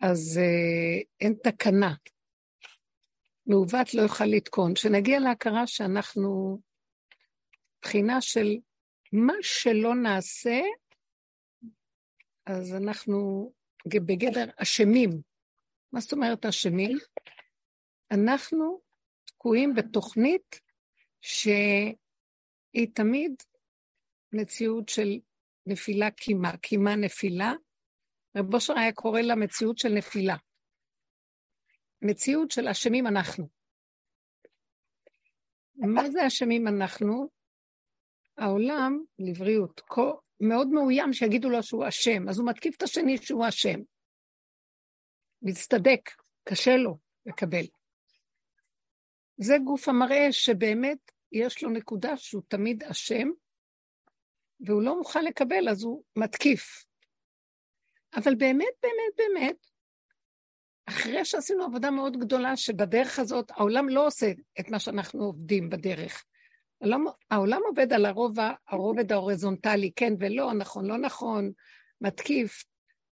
אז אה, אין תקנה. מעוות לא יוכל לתקון. כשנגיע להכרה שאנחנו בחינה של מה שלא נעשה, אז אנחנו בגדר אשמים. מה זאת אומרת אשמים? אנחנו תקועים בתוכנית שהיא תמיד מציאות של נפילה קימה, קימה נפילה. רב אושר היה קורא לה מציאות של נפילה. מציאות של אשמים אנחנו. מה זה אשמים אנחנו? העולם, לבריאות, מאוד מאוים שיגידו לו שהוא אשם, אז הוא מתקיף את השני שהוא אשם. מצטדק, קשה לו לקבל. זה גוף המראה שבאמת יש לו נקודה שהוא תמיד אשם, והוא לא מוכן לקבל, אז הוא מתקיף. אבל באמת, באמת, באמת, אחרי שעשינו עבודה מאוד גדולה, שבדרך הזאת העולם לא עושה את מה שאנחנו עובדים בדרך. העולם, העולם עובד על הרוב, הרובד ההורזונטלי, כן ולא, נכון, לא נכון, מתקיף,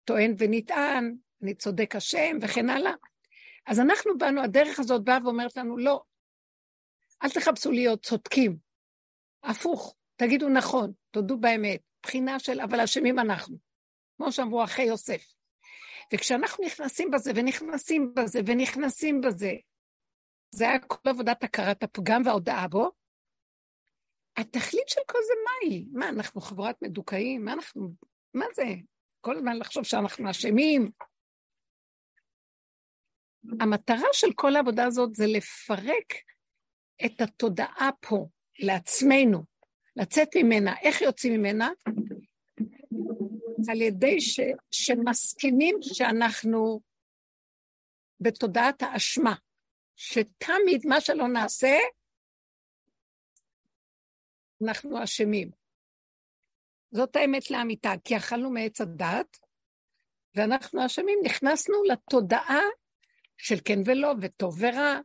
טוען ונטען, אני צודק השם וכן הלאה. אז אנחנו באנו, הדרך הזאת באה ואומרת לנו, לא, אל תחפשו להיות צודקים. הפוך, תגידו נכון, תודו באמת, בחינה של אבל אשמים אנחנו, כמו שאמרו אחי יוסף. וכשאנחנו נכנסים בזה ונכנסים בזה ונכנסים בזה, זה היה כל עבודת הכרת הפגם וההודעה בו, התכלית של כל זה מה היא? מה, אנחנו חבורת מדוכאים? מה אנחנו, מה זה? כל הזמן לחשוב שאנחנו אשמים? המטרה של כל העבודה הזאת זה לפרק את התודעה פה לעצמנו, לצאת ממנה. איך יוצאים ממנה? על ידי ש, שמסכימים שאנחנו בתודעת האשמה, שתמיד מה שלא נעשה, אנחנו אשמים. זאת האמת לאמיתה, כי אכלנו מעץ הדת, ואנחנו אשמים, נכנסנו לתודעה של כן ולא, וטוב ורע.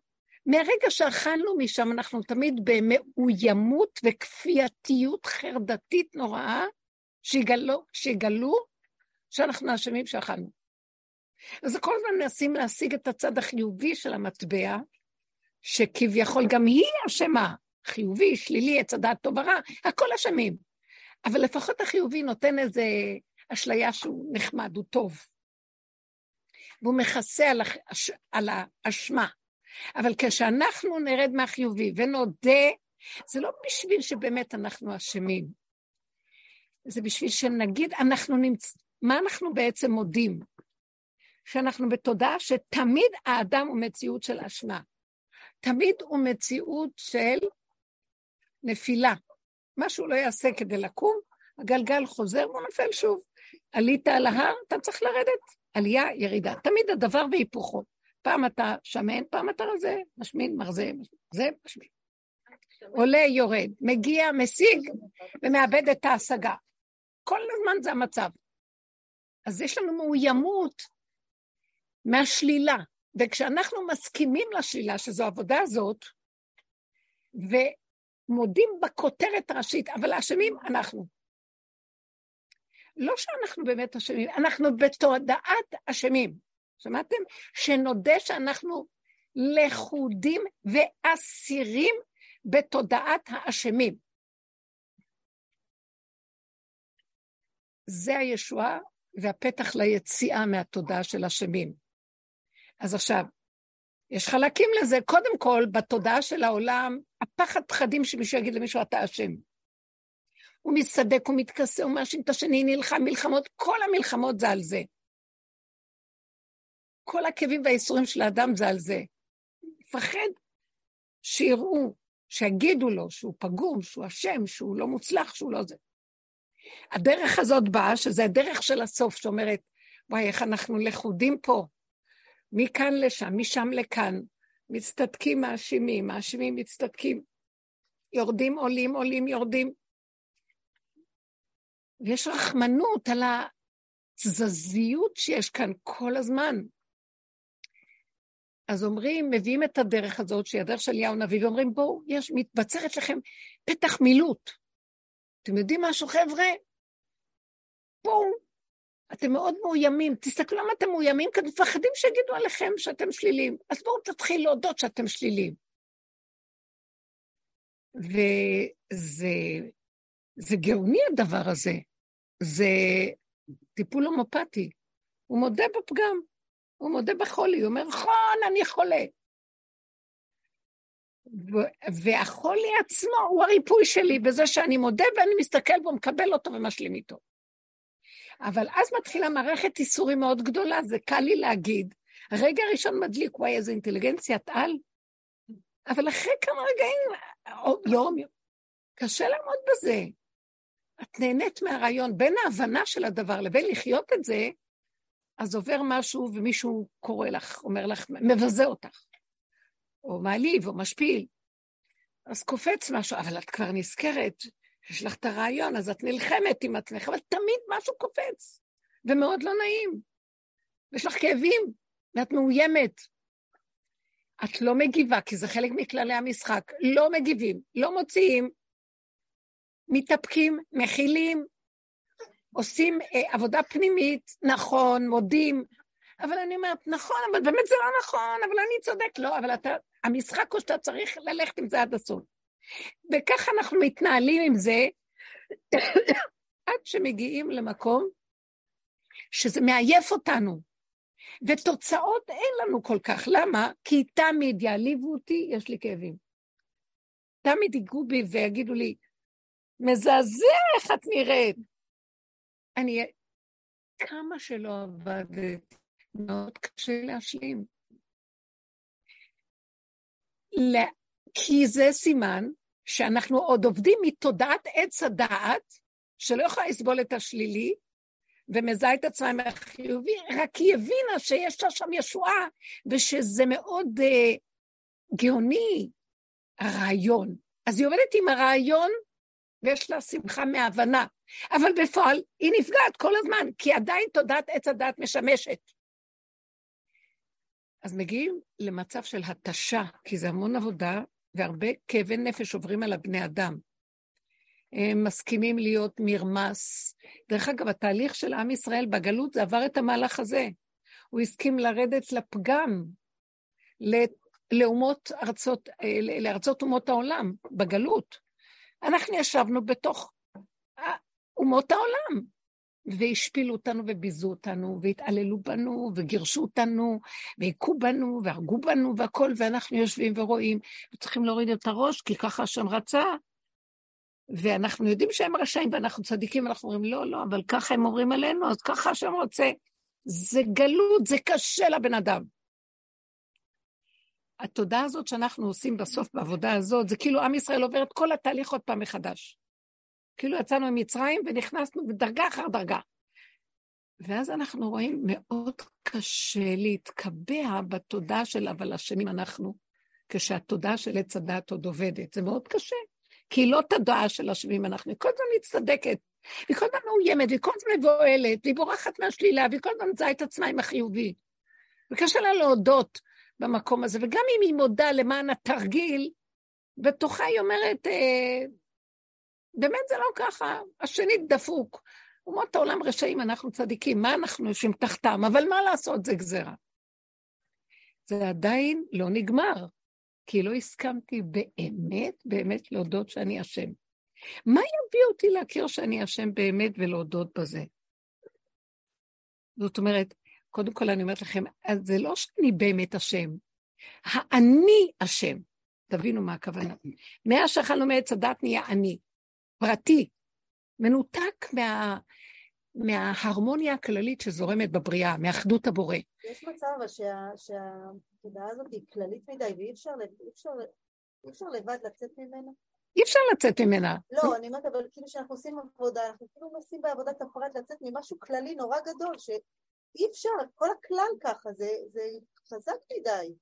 מהרגע שאכלנו משם, אנחנו תמיד במאוימות וכפייתיות חרדתית נוראה, שיגלו, שיגלו שאנחנו אשמים שאכלנו. אז כל הזמן מנסים להשיג את הצד החיובי של המטבע, שכביכול גם היא אשמה, חיובי, שלילי, עץ הדעת טוב ורע, הכל אשמים. אבל לפחות החיובי נותן איזה אשליה שהוא נחמד, הוא טוב. והוא מכסה על, הש... על האשמה. אבל כשאנחנו נרד מהחיובי ונודה, זה לא בשביל שבאמת אנחנו אשמים. זה בשביל שנגיד, אנחנו נמצ... מה אנחנו בעצם מודים? שאנחנו בתודעה שתמיד האדם הוא מציאות של אשמה. תמיד הוא מציאות של נפילה. מה שהוא לא יעשה כדי לקום, הגלגל חוזר והוא נופל שוב. עלית על ההר, אתה צריך לרדת. עלייה, ירידה. תמיד הדבר והיפוכו. פעם אתה שמן, פעם אתה רזה, משמין, מרזה, זה משמין. עולה, יורד, מגיע, משיג, ומאבד את ההשגה. כל הזמן זה המצב. אז יש לנו מאוימות מהשלילה, וכשאנחנו מסכימים לשלילה, שזו העבודה הזאת, ומודים בכותרת הראשית, אבל האשמים אנחנו. לא שאנחנו באמת אשמים, אנחנו בתודעת אשמים. שמעתם? שנודה שאנחנו לכודים ואסירים בתודעת האשמים. זה הישועה והפתח ליציאה מהתודעה של אשמים. אז עכשיו, יש חלקים לזה. קודם כל, בתודעה של העולם, הפחד פחדים שמישהו יגיד למישהו, אתה אשם. הוא מצטדק, הוא מתכסה, הוא מאשים את השני, נלחם מלחמות, כל המלחמות זה על זה. כל הכאבים והאיסורים של האדם זה על זה. מפחד שיראו, שיגידו לו שהוא פגום, שהוא אשם, שהוא לא מוצלח, שהוא לא זה. הדרך הזאת באה, שזה הדרך של הסוף, שאומרת, וואי, איך אנחנו לכודים פה, מכאן לשם, משם לכאן, מצטדקים, מאשימים, מאשימים, מצטדקים, יורדים, עולים, עולים, יורדים. ויש רחמנות על התזזיות שיש כאן כל הזמן. אז אומרים, מביאים את הדרך הזאת, שהיא הדרך של אליהו הנביא, ואומרים, בואו, יש, מתבצרת לכם פתח מילוט. אתם יודעים משהו, חבר'ה? בואו, אתם מאוד מאוימים, תסתכלו למה אתם מאוימים, כי אתם מפחדים שיגידו עליכם שאתם שלילים. אז בואו תתחיל להודות שאתם שלילים. וזה זה גאוני הדבר הזה. זה טיפול הומופתי. הוא מודה בפגם, הוא מודה בחולי, הוא אומר, נכון, אני חולה. והחולי עצמו הוא הריפוי שלי בזה שאני מודה ואני מסתכל בו, מקבל אותו ומשלים איתו. אבל אז מתחילה מערכת איסורים מאוד גדולה, זה קל לי להגיד. הרגע הראשון מדליק, וואי, איזה אינטליגנציית על. אבל אחרי כמה רגעים, או יום, קשה לעמוד בזה. את נהנית מהרעיון, בין ההבנה של הדבר לבין לחיות את זה, אז עובר משהו ומישהו קורא לך, אומר לך, מבזה אותך, או מעליב, או משפיל. אז קופץ משהו, אבל את כבר נזכרת יש לך את הרעיון, אז את נלחמת עם עצמך, אבל תמיד משהו קופץ, ומאוד לא נעים. ויש לך כאבים, ואת מאוימת. את לא מגיבה, כי זה חלק מכללי המשחק. לא מגיבים, לא מוציאים, מתאפקים, מכילים, עושים אה, עבודה פנימית, נכון, מודים, אבל אני אומרת, נכון, אבל באמת זה לא נכון, אבל אני צודק. לא, אבל אתה, המשחק הוא שאתה צריך ללכת עם זה עד הסוף. וככה אנחנו מתנהלים עם זה, עד שמגיעים למקום שזה מעייף אותנו. ותוצאות אין לנו כל כך. למה? כי תמיד יעליבו אותי, יש לי כאבים. תמיד ייגעו בי ויגידו לי, מזעזע איך את נראית. אני, כמה שלא עבדת, מאוד קשה להשלים. כי זה סימן שאנחנו עוד עובדים מתודעת עץ הדעת, שלא יכולה לסבול את השלילי, ומזהה את עצמה עם החיובי, רק היא הבינה שיש לה שם ישועה, ושזה מאוד uh, גאוני, הרעיון. אז היא עובדת עם הרעיון, ויש לה שמחה מההבנה. אבל בפועל היא נפגעת כל הזמן, כי עדיין תודעת עץ הדעת משמשת. אז מגיעים למצב של התשה, כי זה המון עבודה, והרבה כאבי נפש עוברים על הבני אדם. הם מסכימים להיות מרמס. דרך אגב, התהליך של עם ישראל בגלות זה עבר את המהלך הזה. הוא הסכים לרדת לפגם, לאומות ארצות, לארצות אומות העולם, בגלות. אנחנו ישבנו בתוך אומות העולם, והשפילו אותנו וביזו אותנו, והתעללו בנו, וגירשו אותנו, והכו בנו, והרגו בנו, והכול, ואנחנו יושבים ורואים, וצריכים להוריד את הראש, כי ככה השם רצה. ואנחנו יודעים שהם רשעים ואנחנו צדיקים, ואנחנו אומרים, לא, לא, אבל ככה הם אומרים עלינו, אז ככה השם רוצה. זה גלות, זה קשה לבן אדם. התודעה הזאת שאנחנו עושים בסוף בעבודה הזאת, זה כאילו עם ישראל עובר את כל התהליך עוד פעם מחדש. כאילו יצאנו ממצרים ונכנסנו בדרגה אחר דרגה. ואז אנחנו רואים מאוד קשה להתקבע בתודעה של אבל אשמים אנחנו, כשהתודעה של עץ הדת עוד עובדת. זה מאוד קשה, כי היא לא תודעה של אשמים אנחנו, היא כל הזמן מצטדקת, היא כל הזמן מאוימת, והיא כל הזמן מבוהלת, והיא בורחת מהשלילה, והיא כל הזמן מזהה את עצמה עם החיובי. וקשה לה להודות במקום הזה, וגם אם היא מודה למען התרגיל, בתוכה היא אומרת, אה, באמת זה לא ככה, השני דפוק. אומות העולם רשעים, אנחנו צדיקים, מה אנחנו יושבים תחתם? אבל מה לעשות, זה גזירה. זה עדיין לא נגמר, כי לא הסכמתי באמת, באמת להודות שאני אשם. מה יביא אותי להכיר שאני אשם באמת ולהודות בזה? זאת אומרת, קודם כל אני אומרת לכם, זה לא שאני באמת אשם, האני אשם. תבינו מה הכוונה. מאז שאכלנו מעץ הדת נהיה אני. פרטי, מנותק מה, מההרמוניה הכללית שזורמת בבריאה, מאחדות הבורא. יש מצב שהתודעה הזאת היא כללית מדי ואי אפשר, אפשר, אפשר לבד לצאת ממנה? אי אפשר לצאת ממנה. לא, אני אומרת, אבל כאילו שאנחנו עושים עבודה, אנחנו כאילו מנסים בעבודת הפרט לצאת ממשהו כללי נורא גדול, שאי אפשר, כל הכלל ככה, זה, זה חזק מדי.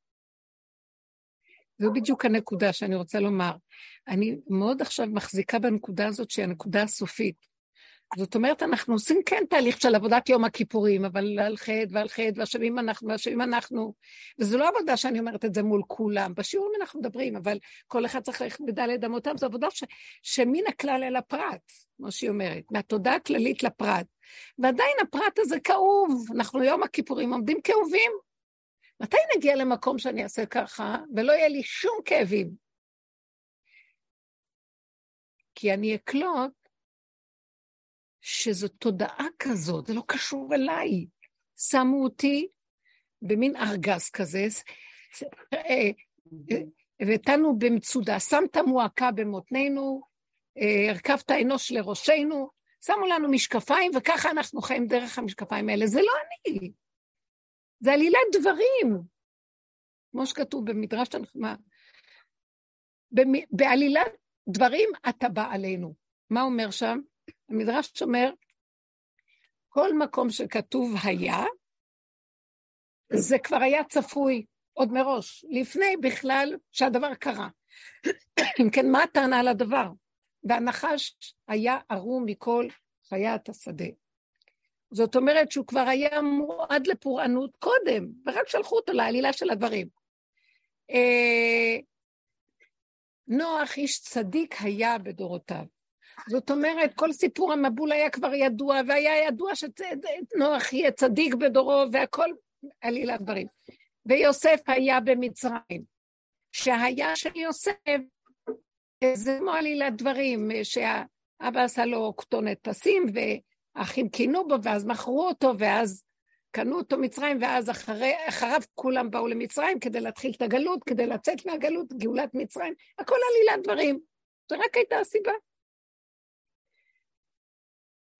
זו בדיוק הנקודה שאני רוצה לומר. אני מאוד עכשיו מחזיקה בנקודה הזאת שהיא הנקודה הסופית. זאת אומרת, אנחנו עושים כן תהליך של עבודת יום הכיפורים, אבל על חטא ועל חטא, והשבים אנחנו, והשבים אנחנו. וזו לא עבודה שאני אומרת את זה מול כולם. בשיעורים אנחנו מדברים, אבל כל אחד צריך ללכת בדלת אמותיו, זו עבודה ש, שמן הכלל אל הפרט, כמו שהיא אומרת, מהתודעה הכללית לפרט. ועדיין הפרט הזה כאוב, אנחנו יום הכיפורים עומדים כאובים. מתי נגיע למקום שאני אעשה ככה, ולא יהיה לי שום כאבים? כי אני אקלוט שזו תודעה כזאת, זה לא קשור אליי. שמו אותי במין ארגז כזה, ותנו אה, במצודה, שמת מועקה במותנינו, אה, הרכבת אנוש לראשנו, שמו לנו משקפיים, וככה אנחנו חיים דרך המשקפיים האלה. זה לא אני, זה עלילת דברים, כמו שכתוב במדרש תנחמה. בעלילת דברים אתה בא עלינו. מה אומר שם? המדרש אומר, כל מקום שכתוב היה, זה כבר היה צפוי עוד מראש, לפני בכלל שהדבר קרה. אם כן, מה הטענה על הדבר? והנחש היה ערום מכל חיית השדה. זאת אומרת שהוא כבר היה מועד לפורענות קודם, ורק שלחו אותו לעלילה של הדברים. אה, נוח איש צדיק היה בדורותיו. זאת אומרת, כל סיפור המבול היה כבר ידוע, והיה ידוע שנוח יהיה צדיק בדורו, והכל עלילת דברים. ויוסף היה במצרים. שהיה של יוסף, זה כמו עלילת דברים, שהאבא עשה לו כתונת פסים, והאחים קינו בו, ואז מכרו אותו, ואז קנו אותו מצרים, ואז אחרי, אחריו כולם באו למצרים כדי להתחיל את הגלות, כדי לצאת מהגלות, גאולת מצרים, הכל עלילת דברים. זו רק הייתה הסיבה.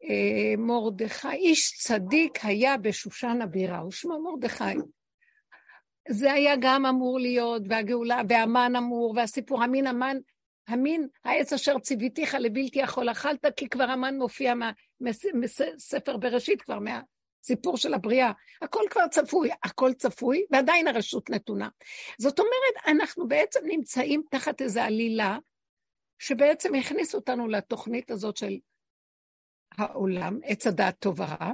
אה, מרדכי, איש צדיק היה בשושן הבירה, ושמו מרדכי. זה היה גם אמור להיות, והגאולה, והמן אמור, והסיפור המין המן, המין העץ אשר ציוויתיך לבלתי יכול אכלת, כי כבר המן מופיע מספר בראשית, כבר מהסיפור של הבריאה. הכל כבר צפוי, הכל צפוי, ועדיין הרשות נתונה. זאת אומרת, אנחנו בעצם נמצאים תחת איזו עלילה, שבעצם הכניס אותנו לתוכנית הזאת של העולם, עץ הדעת טוב ורע,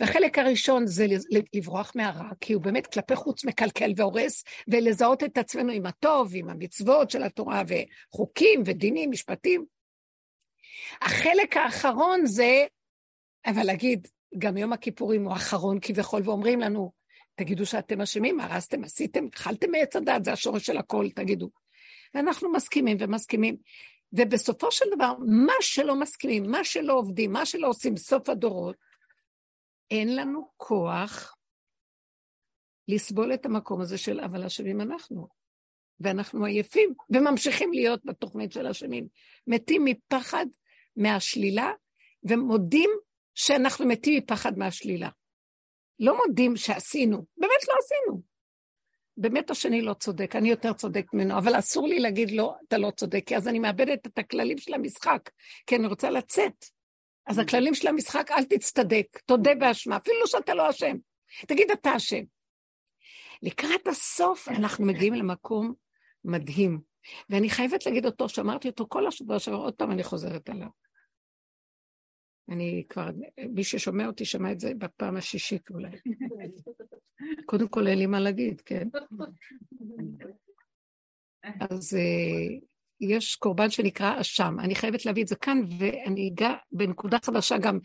והחלק הראשון זה לברוח מהרע, כי הוא באמת כלפי חוץ מקלקל והורס, ולזהות את עצמנו עם הטוב, עם המצוות של התורה, וחוקים ודינים, משפטים. החלק האחרון זה, אבל להגיד, גם יום הכיפורים הוא אחרון כביכול, ואומרים לנו, תגידו שאתם אשמים, הרסתם, עשיתם, אכלתם מעץ הדת, זה השורש של הכל, תגידו. ואנחנו מסכימים ומסכימים. ובסופו של דבר, מה שלא מסכימים, מה שלא עובדים, מה שלא עושים סוף הדורות, אין לנו כוח לסבול את המקום הזה של אבל אשמים אנחנו. ואנחנו עייפים, וממשיכים להיות בתוכנית של אשמים. מתים מפחד מהשלילה, ומודים שאנחנו מתים מפחד מהשלילה. לא מודים שעשינו, באמת לא עשינו. באמת השני לא צודק, אני יותר צודק ממנו, אבל אסור לי להגיד לא, אתה לא צודק, כי אז אני מאבדת את הכללים של המשחק, כי אני רוצה לצאת. אז הכללים של המשחק, אל תצטדק, תודה באשמה, אפילו שאתה לא אשם. תגיד, אתה אשם. לקראת הסוף אנחנו מגיעים למקום מדהים, ואני חייבת להגיד אותו, שאמרתי אותו כל השבוע שעבר, עוד פעם אני חוזרת עליו. אני כבר, מי ששומע אותי שמע את זה בפעם השישית אולי. קודם כל אין לי מה להגיד, כן? אז uh, יש קורבן שנקרא אשם. אני חייבת להביא את זה כאן, ואני אגע בנקודה חדשה גם.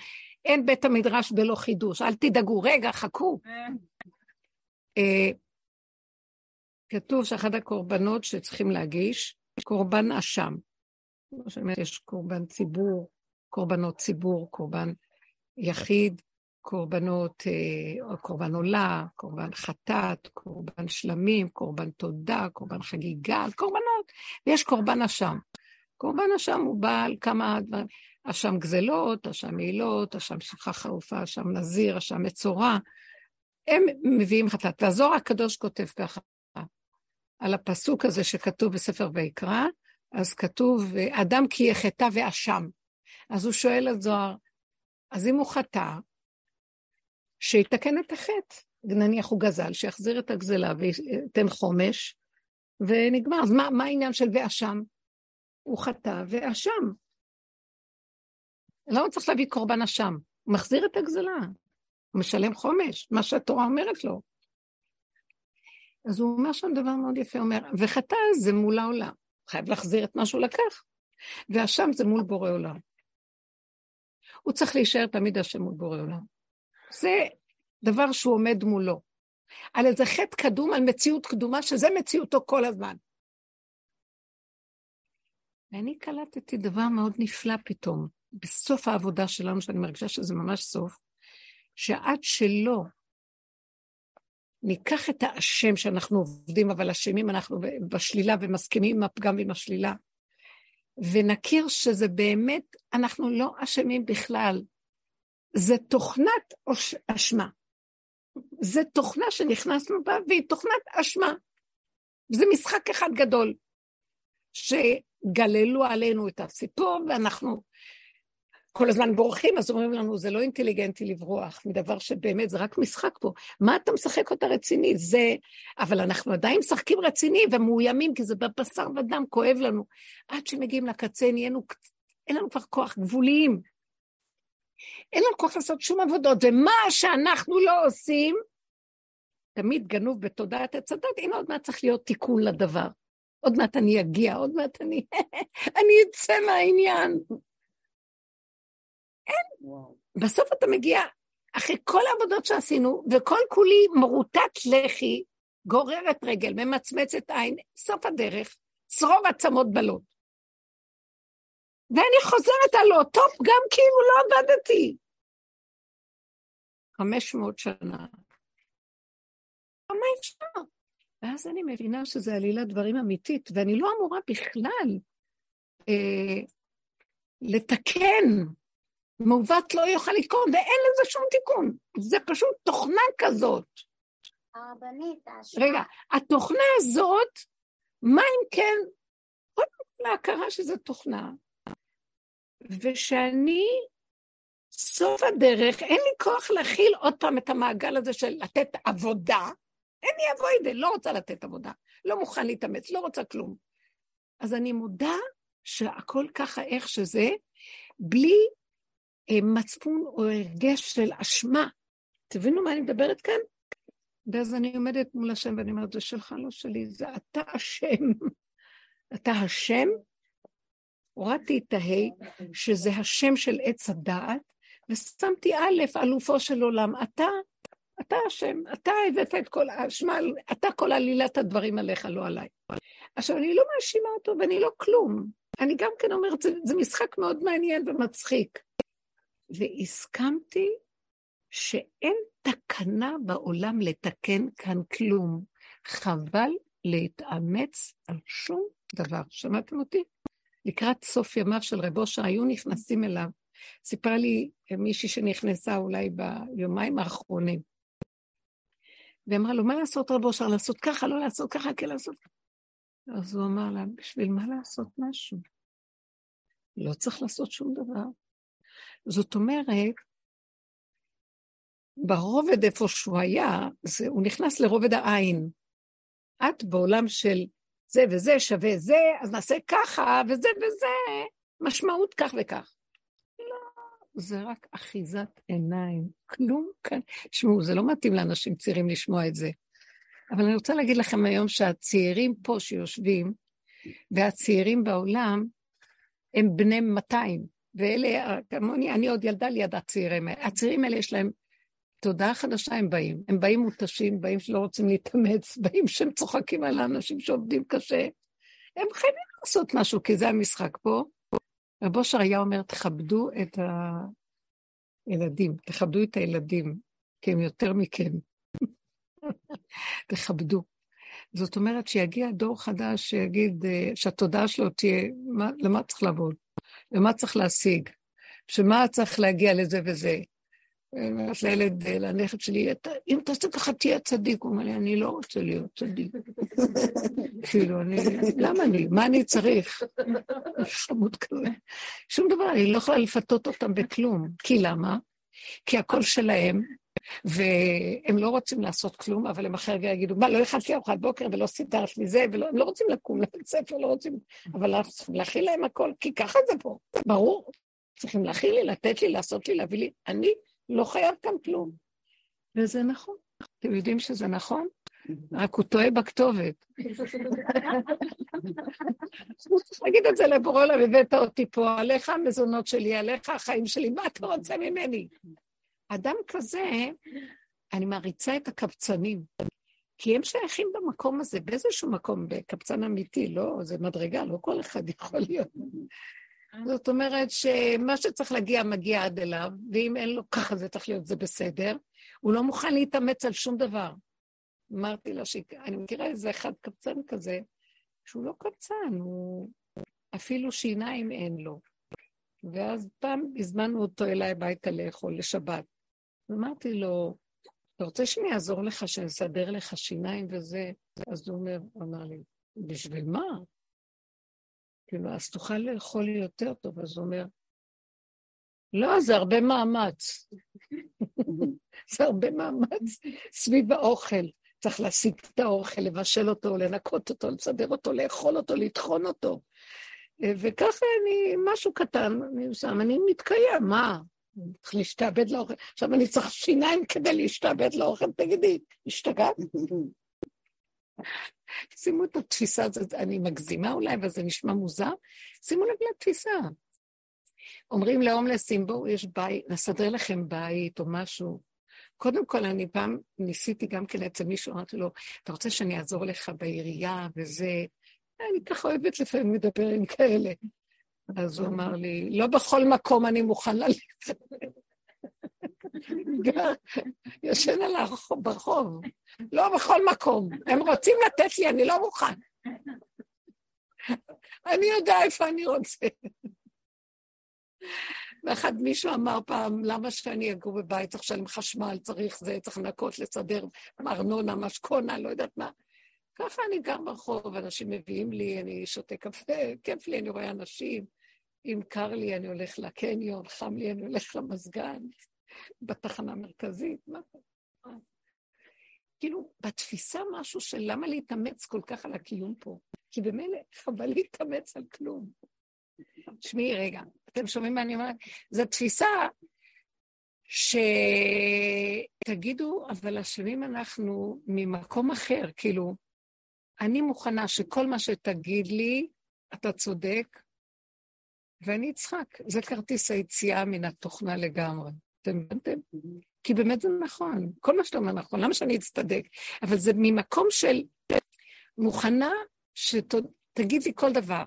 אין בית המדרש בלא חידוש, אל תדאגו, רגע, חכו. uh, כתוב שאחד הקורבנות שצריכים להגיש, קורבן אשם. כמו שאומרת, יש קורבן ציבור, קורבנות ציבור, קורבן יחיד, קורבנות, אה, קורבן עולה, קורבן חטאת, קורבן שלמים, קורבן תודה, קורבן חגיגה, קורבנות, ויש קורבן אשם. קורבן אשם הוא בעל כמה דברים, אשם גזלות, אשם מעילות, אשם שכחה חרופה, אשם נזיר, אשם מצורע. הם מביאים חטאת. והזוהר הקדוש כותב ככה, על הפסוק הזה שכתוב בספר ויקרא, אז כתוב, אדם כי יחטא ואשם. אז הוא שואל את זוהר, אז אם הוא חטא, שיתקן את החטא. נניח הוא גזל, שיחזיר את הגזלה וייתן חומש, ונגמר. אז מה, מה העניין של ואשם? הוא חטא ואשם. למה צריך להביא קורבן אשם? הוא מחזיר את הגזלה, הוא משלם חומש, מה שהתורה אומרת לו. אז הוא אומר שם דבר מאוד יפה, הוא אומר, וחטא זה מול העולם, חייב להחזיר את מה שהוא לקח, והשם זה מול בורא עולם. הוא צריך להישאר תמיד השם מול בורא עולם. זה דבר שהוא עומד מולו. על איזה חטא קדום, על מציאות קדומה, שזה מציאותו כל הזמן. ואני קלטתי דבר מאוד נפלא פתאום, בסוף העבודה שלנו, שאני מרגישה שזה ממש סוף, שעד שלא ניקח את האשם שאנחנו עובדים, אבל אשמים אנחנו בשלילה ומסכימים עם הפגם ועם השלילה, ונכיר שזה באמת, אנחנו לא אשמים בכלל. זה תוכנת אשמה. זה תוכנה שנכנסנו בה, והיא תוכנת אשמה. זה משחק אחד גדול, שגללו עלינו את הסיפור, ואנחנו כל הזמן בורחים, אז אומרים לנו, זה לא אינטליגנטי לברוח מדבר שבאמת זה רק משחק פה. מה אתה משחק אותה רציני? זה... אבל אנחנו עדיין משחקים רציני ומאוימים, כי זה בבשר ודם, כואב לנו. עד שמגיעים לקצה, נהיינו... אין לנו כבר כוח, גבוליים. אין לנו כוח לעשות שום עבודות, ומה שאנחנו לא עושים, תמיד גנוב בתודעת עץ הדת, הנה עוד מעט צריך להיות תיקון לדבר. עוד מעט אני אגיע, עוד מעט אני... אני אצא מהעניין. אין. בסוף אתה מגיע, אחרי כל העבודות שעשינו, וכל כולי מרוטת לחי, גוררת רגל, ממצמצת עין, סוף הדרך, צרוב עצמות בלות. ואני חוזרת על אותו פגם כאילו לא עבדתי. חמש מאות שנה. מה אפשר? ואז אני מבינה שזה עלילת דברים אמיתית, ואני לא אמורה בכלל אה, לתקן מעוות לא יוכל לתקון, ואין לזה שום תיקון. זה פשוט תוכנה כזאת. הרבנית, האשמה... רגע, התוכנה הזאת, מה אם כן, קודם כל ההכרה שזו תוכנה, ושאני, סוף הדרך, אין לי כוח להכיל עוד פעם את המעגל הזה של לתת עבודה. אין לי אבוידה, לא רוצה לתת עבודה, לא מוכן להתאמץ, לא רוצה כלום. אז אני מודה שהכל ככה איך שזה, בלי אה, מצפון או הרגש של אשמה. תבינו מה אני מדברת כאן? ואז אני עומדת מול השם ואני אומרת, זה שלך, לא שלי, זה אתה אשם. אתה השם, הורדתי את הה', שזה השם של עץ הדעת, ושמתי א', אלופו של עולם. אתה, אתה השם, אתה הבאת את כל האשמה, אתה כל עלילת הדברים עליך, לא עליי. עכשיו, אני לא מאשימה אותו ואני לא כלום. אני גם כן אומרת, זה, זה משחק מאוד מעניין ומצחיק. והסכמתי שאין תקנה בעולם לתקן כאן כלום. חבל להתאמץ על שום דבר. שמעתם אותי? לקראת סוף ימיו של רב אושר היו נכנסים אליו. סיפרה לי מישהי שנכנסה אולי ביומיים האחרונים. ואמרה לו, מה לעשות רב אושר? לעשות ככה, לא לעשות ככה, כן לעשות ככה. אז הוא אמר לה, בשביל מה לעשות משהו? לא צריך לעשות שום דבר. זאת אומרת, ברובד איפה שהוא היה, זה, הוא נכנס לרובד העין. את בעולם של זה וזה שווה זה, אז נעשה ככה, וזה וזה, משמעות כך וכך. לא, זה רק אחיזת עיניים, כלום כאן. תשמעו, זה לא מתאים לאנשים צעירים לשמוע את זה. אבל אני רוצה להגיד לכם היום שהצעירים פה שיושבים, והצעירים בעולם, הם בני 200. ואלה, כמוני, אני עוד ילדה ליד הצעירים האלה. הצעירים האלה יש להם תודעה חדשה, הם באים. הם באים מותשים, באים שלא רוצים להתאמץ, באים שהם צוחקים על האנשים שעובדים קשה. הם חייבים לעשות משהו, כי זה המשחק פה. רב אושר היה אומר, תכבדו את הילדים, תכבדו את הילדים, כי הם יותר מכם. תכבדו. זאת אומרת שיגיע דור חדש שיגיד, אה, שהתודעה שלו תהיה, מה, למה צריך לעבוד? ומה צריך להשיג, שמה צריך להגיע לזה וזה. אומרת לילד, לנכד שלי, אם תעשה ככה תהיה צדיק. הוא אומר לי, אני לא רוצה להיות צדיק. כאילו, אני, למה אני? מה אני צריך? חמוד כזה. שום דבר, אני לא יכולה לפתות אותם בכלום. כי למה? כי הכל שלהם, והם לא רוצים לעשות כלום, אבל הם אחרי רגע יגידו, מה, לא אכלתי ארוחת בוקר ולא סידרת לי זה, והם לא רוצים לקום לבית ספר, לא רוצים, אבל להכיל להם הכל, כי ככה זה פה, ברור. צריכים להכיל לי, לתת לי, לעשות לי, להביא לי. אני לא חייב כאן כלום. וזה נכון. אתם יודעים שזה נכון? רק הוא טועה בכתובת. הוא צריך להגיד את זה לבורא עולם, הבאת אותי פה, עליך המזונות שלי, עליך החיים שלי, מה אתה רוצה ממני? אדם כזה, אני מעריצה את הקבצנים, כי הם שייכים במקום הזה, באיזשהו מקום, בקבצן אמיתי, לא, זה מדרגה, לא כל אחד יכול להיות. זאת אומרת שמה שצריך להגיע, מגיע עד אליו, ואם אין לו ככה זה צריך להיות, זה בסדר. הוא לא מוכן להתאמץ על שום דבר. אמרתי לה שאני מכירה איזה אחד קבצן כזה, שהוא לא קבצן, הוא אפילו שיניים אין לו. ואז פעם הזמנו אותו אליי הביתה לאכול לשבת. אמרתי לו, אתה רוצה שאני אעזור לך, שאני אסדר לך שיניים וזה? אז הוא אומר, אמר לי, בשביל מה? כאילו, אז תוכל לאכול יותר טוב. אז הוא אומר, לא, זה הרבה מאמץ. זה הרבה מאמץ סביב האוכל. צריך להשיג את האוכל, לבשל אותו, לנקות אותו, לסדר אותו, לאכול אותו, לטחון אותו. וככה אני, משהו קטן, אני שם, אני מתקיים, מה? צריך להשתעבד לאוכל. עכשיו אני צריך שיניים כדי להשתעבד לאוכל, תגידי, השתגעת? שימו את התפיסה הזאת, אני מגזימה אולי, אבל זה נשמע מוזר. שימו לב לתפיסה. אומרים להומלסים, בואו, יש בית, נסדר לכם בית או משהו. קודם כל, אני פעם ניסיתי גם כן אצל מישהו, אמרתי לו, אתה רוצה שאני אעזור לך בעירייה וזה? אני ככה אוהבת לפעמים לדבר עם כאלה. אז הוא אמר לי, לא בכל מקום אני מוכן ללכת. ישן על הרחוב, ברחוב, לא בכל מקום. הם רוצים לתת לי, אני לא מוכן. אני יודע איפה אני רוצה. ואחד מישהו אמר פעם, למה שאני אגור בבית, צריך לשלם חשמל, צריך זה, צריך לנקות, לסדר ארנונה, משכונה, לא יודעת מה. ככה אני גר ברחוב, אנשים מביאים לי, אני שותה קפה, כיף לי, אני רואה אנשים. אם קר לי, אני הולך לקניון, חם לי, אני הולך למזגן, בתחנה המרכזית, מה כאילו, בתפיסה משהו של למה להתאמץ כל כך על הקיום פה? כי במילא חבל להתאמץ על כלום. תשמעי, רגע, אתם שומעים מה אני אומרת? זו תפיסה שתגידו, אבל אשמים אנחנו ממקום אחר, כאילו, אני מוכנה שכל מה שתגיד לי, אתה צודק, ואני אצחק. זה כרטיס היציאה מן התוכנה לגמרי. אתם הבנתם? כי באמת זה נכון. כל מה שאתה אומר נכון, למה שאני אצטדק? אבל זה ממקום של מוכנה שתגיד לי כל דבר.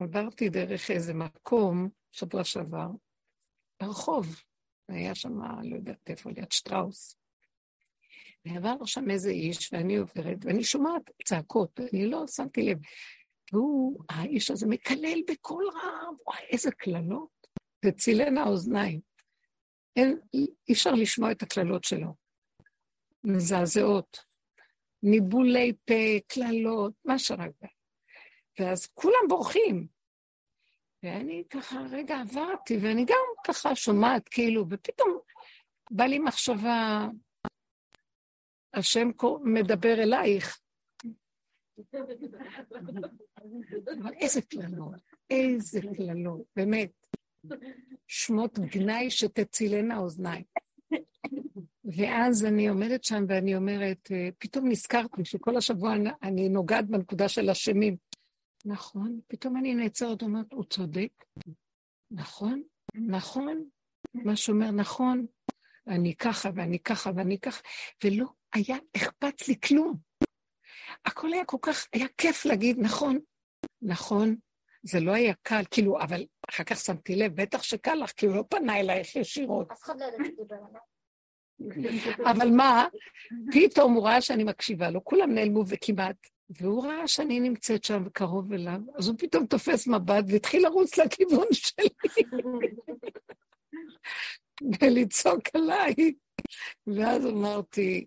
עברתי דרך איזה מקום, שבוע שעבר, ברחוב. היה שם, לא יודעת איפה, ליד שטראוס. ועבר שם איזה איש, ואני עוברת, ואני שומעת צעקות, אני לא שמתי לב. והוא, האיש הזה מקלל בקול רם, וואי, איזה קללות. וצילנה האוזניים. אין, אי אפשר לשמוע את הקללות שלו. מזעזעות. ניבולי פה, קללות, מה שרק ואז כולם בורחים. ואני ככה רגע עברתי, ואני גם ככה שומעת כאילו, ופתאום בא לי מחשבה, השם מדבר אלייך. אבל איזה קללות, איזה קללות, באמת. שמות גנאי שתצילנה אוזניים. ואז אני עומדת שם ואני אומרת, פתאום נזכרתי שכל השבוע אני נוגעת בנקודה של אשמים. נכון, פתאום אני נעצרת, אומרת, הוא צודק. נכון, נכון, מה שאומר נכון, אני ככה ואני ככה ואני ככה, ולא היה אכפת לי כלום. הכל היה כל כך, היה כיף להגיד, נכון, נכון, זה לא היה קל, כאילו, אבל אחר כך שמתי לב, בטח שקל לך, כי הוא לא פנה אלייך ישירות. אף אחד לא ידע שדיבר עליו. אבל מה, פתאום הוא ראה שאני מקשיבה לו, כולם נעלמו וכמעט, והוא ראה שאני נמצאת שם קרוב אליו, אז הוא פתאום תופס מבט והתחיל לרוץ לכיוון שלי. ולצעוק עליי. ואז אמרתי,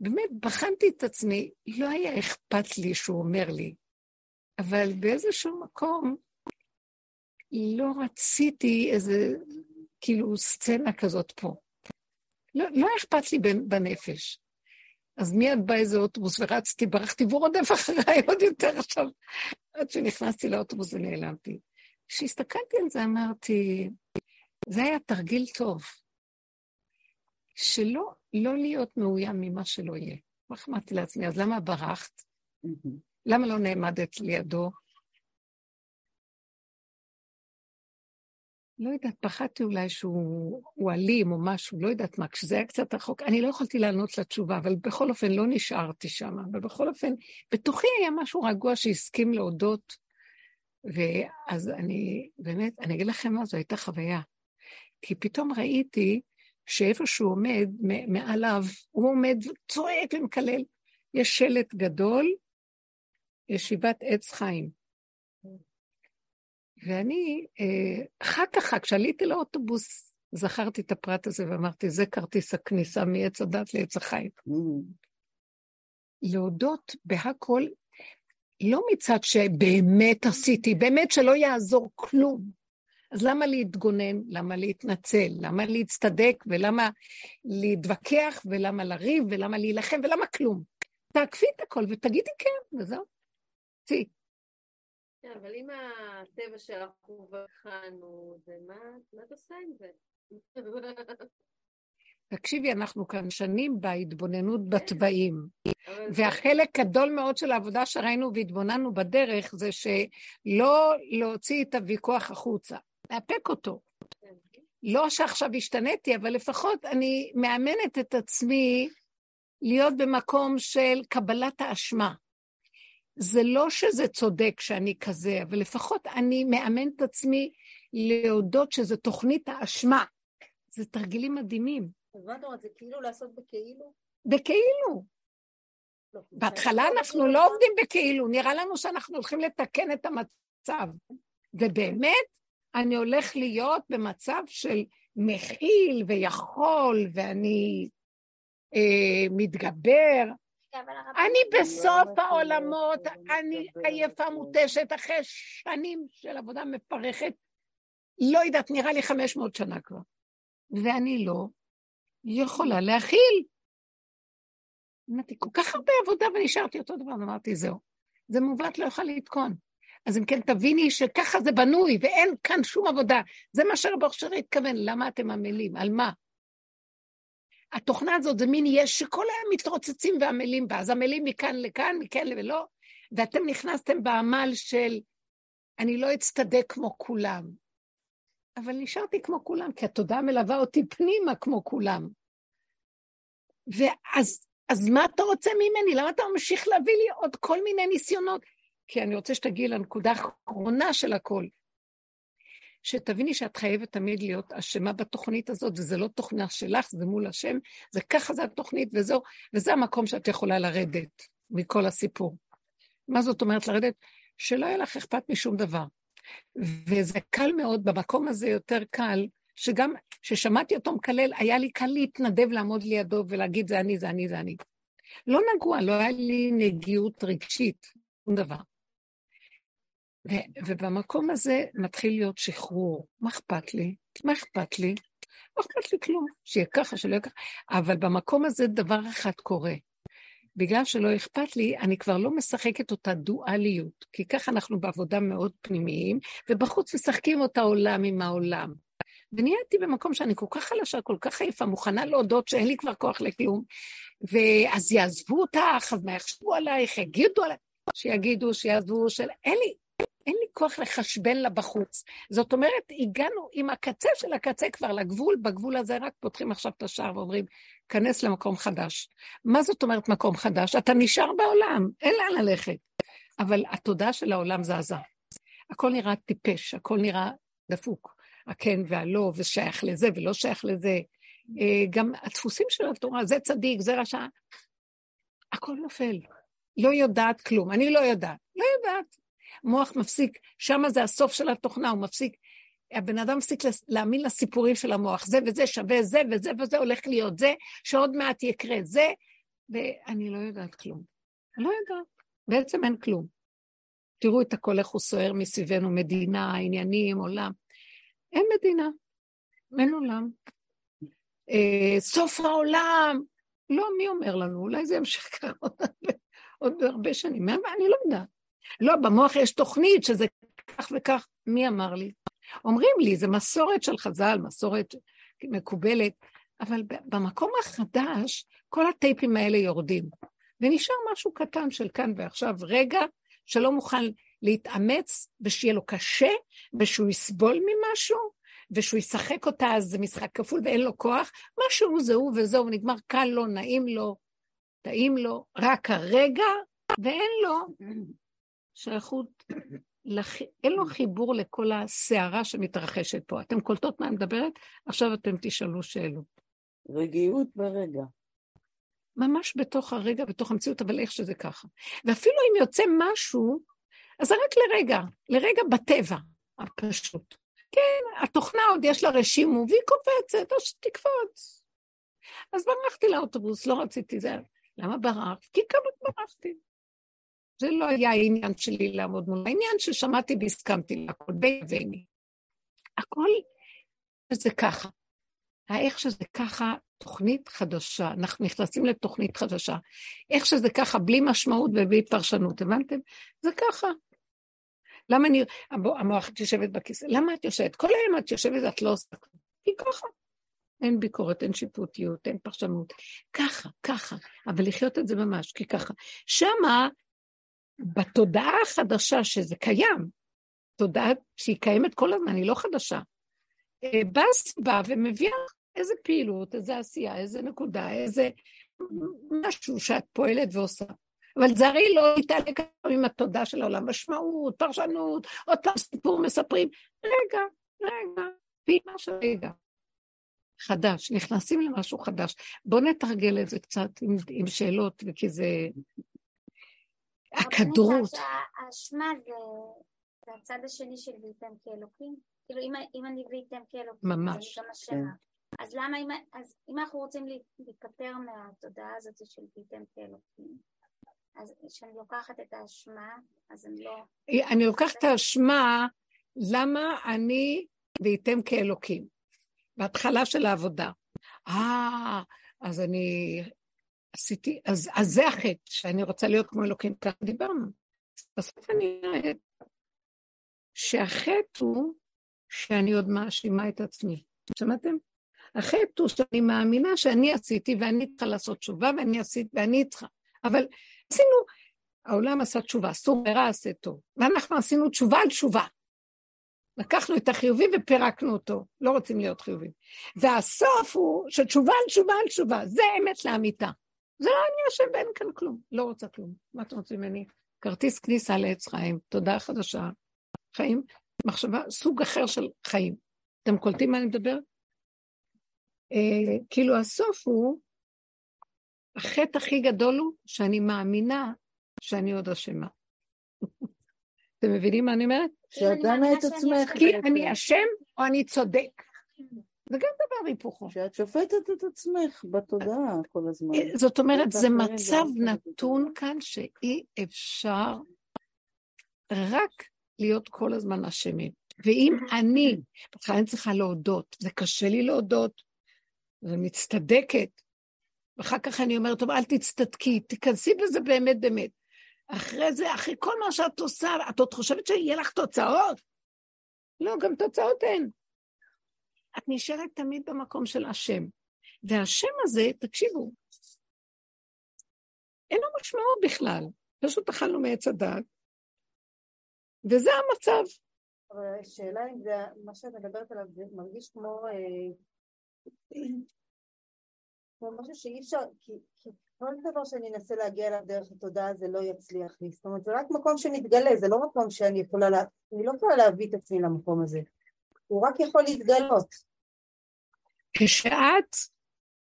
באמת, בחנתי את עצמי, לא היה אכפת לי שהוא אומר לי, אבל באיזשהו מקום לא רציתי איזה, כאילו, סצנה כזאת פה. לא, לא אכפת לי בנפש. אז מיד בא איזה אוטובוס ורצתי, ברחתי והוא רודף אחריי עוד יותר עכשיו. עד שנכנסתי לאוטובוס ונעלמתי. כשהסתכלתי על זה אמרתי, זה היה תרגיל טוב. שלא לא להיות מאוים ממה שלא יהיה. אמרתי לעצמי, אז למה ברחת? למה לא נעמדת לידו? לא יודעת, פחדתי אולי שהוא אלים או משהו, לא יודעת מה, כשזה היה קצת רחוק, אני לא יכולתי לענות לתשובה, אבל בכל אופן לא נשארתי שם, אבל בכל אופן, בתוכי היה משהו רגוע שהסכים להודות, ואז אני, באמת, אני אגיד לכם מה, זו הייתה חוויה. כי פתאום ראיתי שאיפה שהוא עומד, מעליו, הוא עומד צועק ומקלל. יש שלט גדול, ישיבת עץ חיים. ואני, אה, אחר כך, כשעליתי לאוטובוס, זכרתי את הפרט הזה ואמרתי, זה כרטיס הכניסה מעץ הדת לעץ החיים. להודות בהכל, לא מצד שבאמת עשיתי, באמת שלא יעזור כלום. אז למה להתגונן? למה להתנצל? למה להצטדק? ולמה להתווכח? ולמה לריב? ולמה להילחם? ולמה כלום? תעקפי את הכל ותגידי כן, וזהו. צאי. כן, אבל אם הטבע שלך הוא ובחנו, זה מה, מה את עושה עם זה? תקשיבי, אנחנו כאן שנים בהתבוננות כן. בתוואים, והחלק גדול מאוד של העבודה שראינו והתבוננו בדרך זה שלא להוציא את הוויכוח החוצה, לאפק אותו. כן. לא שעכשיו השתניתי, אבל לפחות אני מאמנת את עצמי להיות במקום של קבלת האשמה. זה לא שזה צודק שאני כזה, אבל לפחות אני מאמן את עצמי להודות שזה תוכנית האשמה. זה תרגילים מדהימים. אז מה את אומרת, זה כאילו לעשות בכאילו? בכאילו. לא, בהתחלה אנחנו לא עובדים בכאילו, נראה לנו שאנחנו הולכים לתקן את המצב. ובאמת, אני הולך להיות במצב של מכיל ויכול, ואני אה, מתגבר, אני בסוף העולמות, אני עייפה מותשת אחרי שנים של עבודה מפרכת, לא יודעת, נראה לי 500 שנה כבר. ואני לא יכולה להכיל. אמרתי, כל כך הרבה עבודה ונשארתי אותו דבר, אמרתי, זהו. זה מעוות לא יוכל לתקון. אז אם כן, תביני שככה זה בנוי, ואין כאן שום עבודה. זה מה שרב אושר התכוון, למה אתם עמלים? על מה? התוכנה הזאת זה מין יש שכל היום מתרוצצים ועמלים בה, אז עמלים מכאן לכאן, מכאן ולא, ואתם נכנסתם בעמל של אני לא אצטדק כמו כולם. אבל נשארתי כמו כולם, כי התודעה מלווה אותי פנימה כמו כולם. ואז אז מה אתה רוצה ממני? למה אתה ממשיך להביא לי עוד כל מיני ניסיונות? כי אני רוצה שתגיעי לנקודה האחרונה של הכל. שתביני שאת חייבת תמיד להיות אשמה בתוכנית הזאת, וזה לא תוכנה שלך, זה מול השם, זה ככה זה התוכנית, וזהו, וזה המקום שאת יכולה לרדת מכל הסיפור. מה זאת אומרת לרדת? שלא יהיה לך אכפת משום דבר. וזה קל מאוד, במקום הזה יותר קל, שגם כששמעתי אותו מקלל, היה לי קל להתנדב לעמוד לידו ולהגיד זה אני, זה אני, זה אני. לא נגוע, לא היה לי נגיעות רגשית, שום דבר. ו- ובמקום הזה מתחיל להיות שחרור. מה אכפת לי? מה אכפת לי? לא אכפת לי כלום, שיהיה ככה, שלא יהיה ככה. אבל במקום הזה דבר אחד קורה. בגלל שלא אכפת לי, אני כבר לא משחקת אותה דואליות, כי ככה אנחנו בעבודה מאוד פנימיים, ובחוץ משחקים אותה עולם עם העולם. ונהייתי במקום שאני כל כך חלשה, כל כך עייפה, מוכנה להודות שאין לי כבר כוח לכלום, ואז יעזבו אותך, אז מה יחשבו עלייך, יגידו עלייך, שיגידו, שיעזבו, של... אין לי, אין לי כוח לחשבן לה בחוץ. זאת אומרת, הגענו עם הקצה של הקצה כבר לגבול, בגבול הזה רק פותחים עכשיו את השער ואומרים, כנס למקום חדש. מה זאת אומרת מקום חדש? אתה נשאר בעולם, אין לאן ללכת. אבל התודעה של העולם זזה. הכל נראה טיפש, הכל נראה דפוק. הכן והלא, ושייך לזה ולא שייך לזה. אה, גם הדפוסים של התורה, זה צדיק, זה רשע, הכל נופל. לא יודעת כלום, אני לא יודעת. לא יודעת. מוח מפסיק, שם זה הסוף של התוכנה, הוא מפסיק, הבן אדם מפסיק להאמין לסיפורים של המוח, זה וזה שווה זה וזה וזה הולך להיות זה, שעוד מעט יקרה זה, ואני לא יודעת כלום. אני לא יודעת, בעצם אין כלום. תראו את הכל איך הוא סוער מסביבנו, מדינה, עניינים, עולם. אין מדינה, אין עולם. אה, סוף העולם, לא, מי אומר לנו? אולי זה ימשיך ככה עוד הרבה שנים. אני לא יודעת. לא, במוח יש תוכנית שזה כך וכך. מי אמר לי? אומרים לי, זה מסורת של חז"ל, מסורת מקובלת, אבל במקום החדש, כל הטייפים האלה יורדים. ונשאר משהו קטן של כאן ועכשיו, רגע שלא מוכן להתאמץ, ושיהיה לו קשה, ושהוא יסבול ממשהו, ושהוא ישחק אותה, אז זה משחק כפול ואין לו כוח, משהו זהו וזהו, נגמר קל לו, נעים לו, טעים לו, רק הרגע, ואין לו שייכות, לח... אין לו חיבור לכל הסערה שמתרחשת פה. אתם קולטות מה אני מדברת? עכשיו אתם תשאלו שאלות. רגיעות ברגע. ממש בתוך הרגע, בתוך המציאות, אבל איך שזה ככה. ואפילו אם יוצא משהו, אז זה רק לרגע, לרגע בטבע הפשוט. כן, התוכנה עוד יש לה רשימו, והיא קופצת, או שתקפוץ. אז ברחתי לאוטובוס, לא רציתי זה. למה ברחת? כי כמה ברחתי. זה לא היה העניין שלי לעמוד מול העניין ששמעתי והסכמתי להכל, בין וביני. הכל זה ככה. האיך שזה ככה, תוכנית חדשה, אנחנו נכנסים לתוכנית חדשה. איך שזה ככה, בלי משמעות ובלי פרשנות, הבנתם? זה ככה. למה אני, המוח את יושבת בכיסא, למה את יושבת? כל היום את יושבת, את לא עושה כלום. כי ככה. אין ביקורת, אין שיפוטיות, אין פרשנות. ככה, ככה, אבל לחיות את זה ממש, כי ככה. שמה, בתודעה החדשה שזה קיים, תודעה שהיא קיימת כל הזמן, היא לא חדשה, אה, באה סיבה ומביאה איזה פעילות, איזה עשייה, איזה נקודה, איזה משהו שאת פועלת ועושה. אבל זה הרי לא יתעלק עם התודה של העולם, משמעות, פרשנות, עוד פעם סיפור מספרים. רגע, רגע, פעימה של רגע. חדש, נכנסים למשהו חדש. בואו נתרגל את זה קצת עם, עם שאלות, וכי זה... הכדרות. האשמה זה, הצד השני של ויתם כאלוקים? כאילו, אם, אני ויתם כאלוקים, ממש. אני גם אשמה. אז למה, אם, אז אם אנחנו רוצים להיפטר מהתודעה הזאת של ויתם כאלוקים, אז כשאני לוקחת את האשמה, אז אני לא... אני לוקחת את האשמה, למה אני וייתם כאלוקים? בהתחלה של העבודה. אה, אז אני עשיתי, אז, אז זה החטא, שאני רוצה להיות כמו אלוקים, ככה דיברנו. בסוף אני אראה שהחטא הוא שאני עוד מאשימה את עצמי. שמעתם? החטא הוא שאני מאמינה שאני עשיתי ואני צריכה לעשות תשובה ואני עשיתי ואני צריכה. אבל עשינו, העולם עשה תשובה, אסור מרע עשה טוב. ואנחנו עשינו תשובה על תשובה. לקחנו את החיובי ופירקנו אותו, לא רוצים להיות חיובים. והסוף הוא שתשובה על תשובה על תשובה, זה אמת לאמיתה. זה לא אני אשם ואין כאן כלום, לא רוצה כלום. מה אתם רוצים ממני? כרטיס כניסה לעץ חיים, תודה חדשה. חיים, מחשבה, סוג אחר של חיים. אתם קולטים מה אני מדבר? אה, כאילו הסוף הוא, החטא הכי גדול הוא שאני מאמינה שאני עוד אשמה. אתם מבינים מה אני אומרת? שאת דנה את עצמך. כי אני אשם או אני צודק. זה גם דבר היפוכו. שאת שופטת את עצמך בתודעה כל הזמן. אה, זאת אומרת, זה מצב נתון כאן שאי אפשר רק להיות כל הזמן אשמים. ואם אני, בכלל אני צריכה להודות, זה קשה לי להודות, ומצטדקת, ואחר כך אני אומרת, טוב, אל תצטדקי, תיכנסי בזה באמת באמת. אחרי זה, אחרי כל מה שאת עושה, את עוד חושבת שיהיה לך תוצאות? לא, גם תוצאות אין. את נשארת תמיד במקום של השם. והשם הזה, תקשיבו, אין לו משמעות בכלל. פשוט אכלנו מעץ הדעת, וזה המצב. אבל השאלה אם זה, מה שאת מדברת עליו, זה מרגיש כמו, אה, כמו משהו שאי אפשר, כי, כי כל דבר שאני אנסה להגיע אליו דרך התודעה זה לא יצליח לי. זאת אומרת, זה רק מקום שמתגלה, זה לא מקום שאני יכולה, לה, אני לא יכולה להביא את עצמי למקום הזה. הוא רק יכול להתגלות. כשאת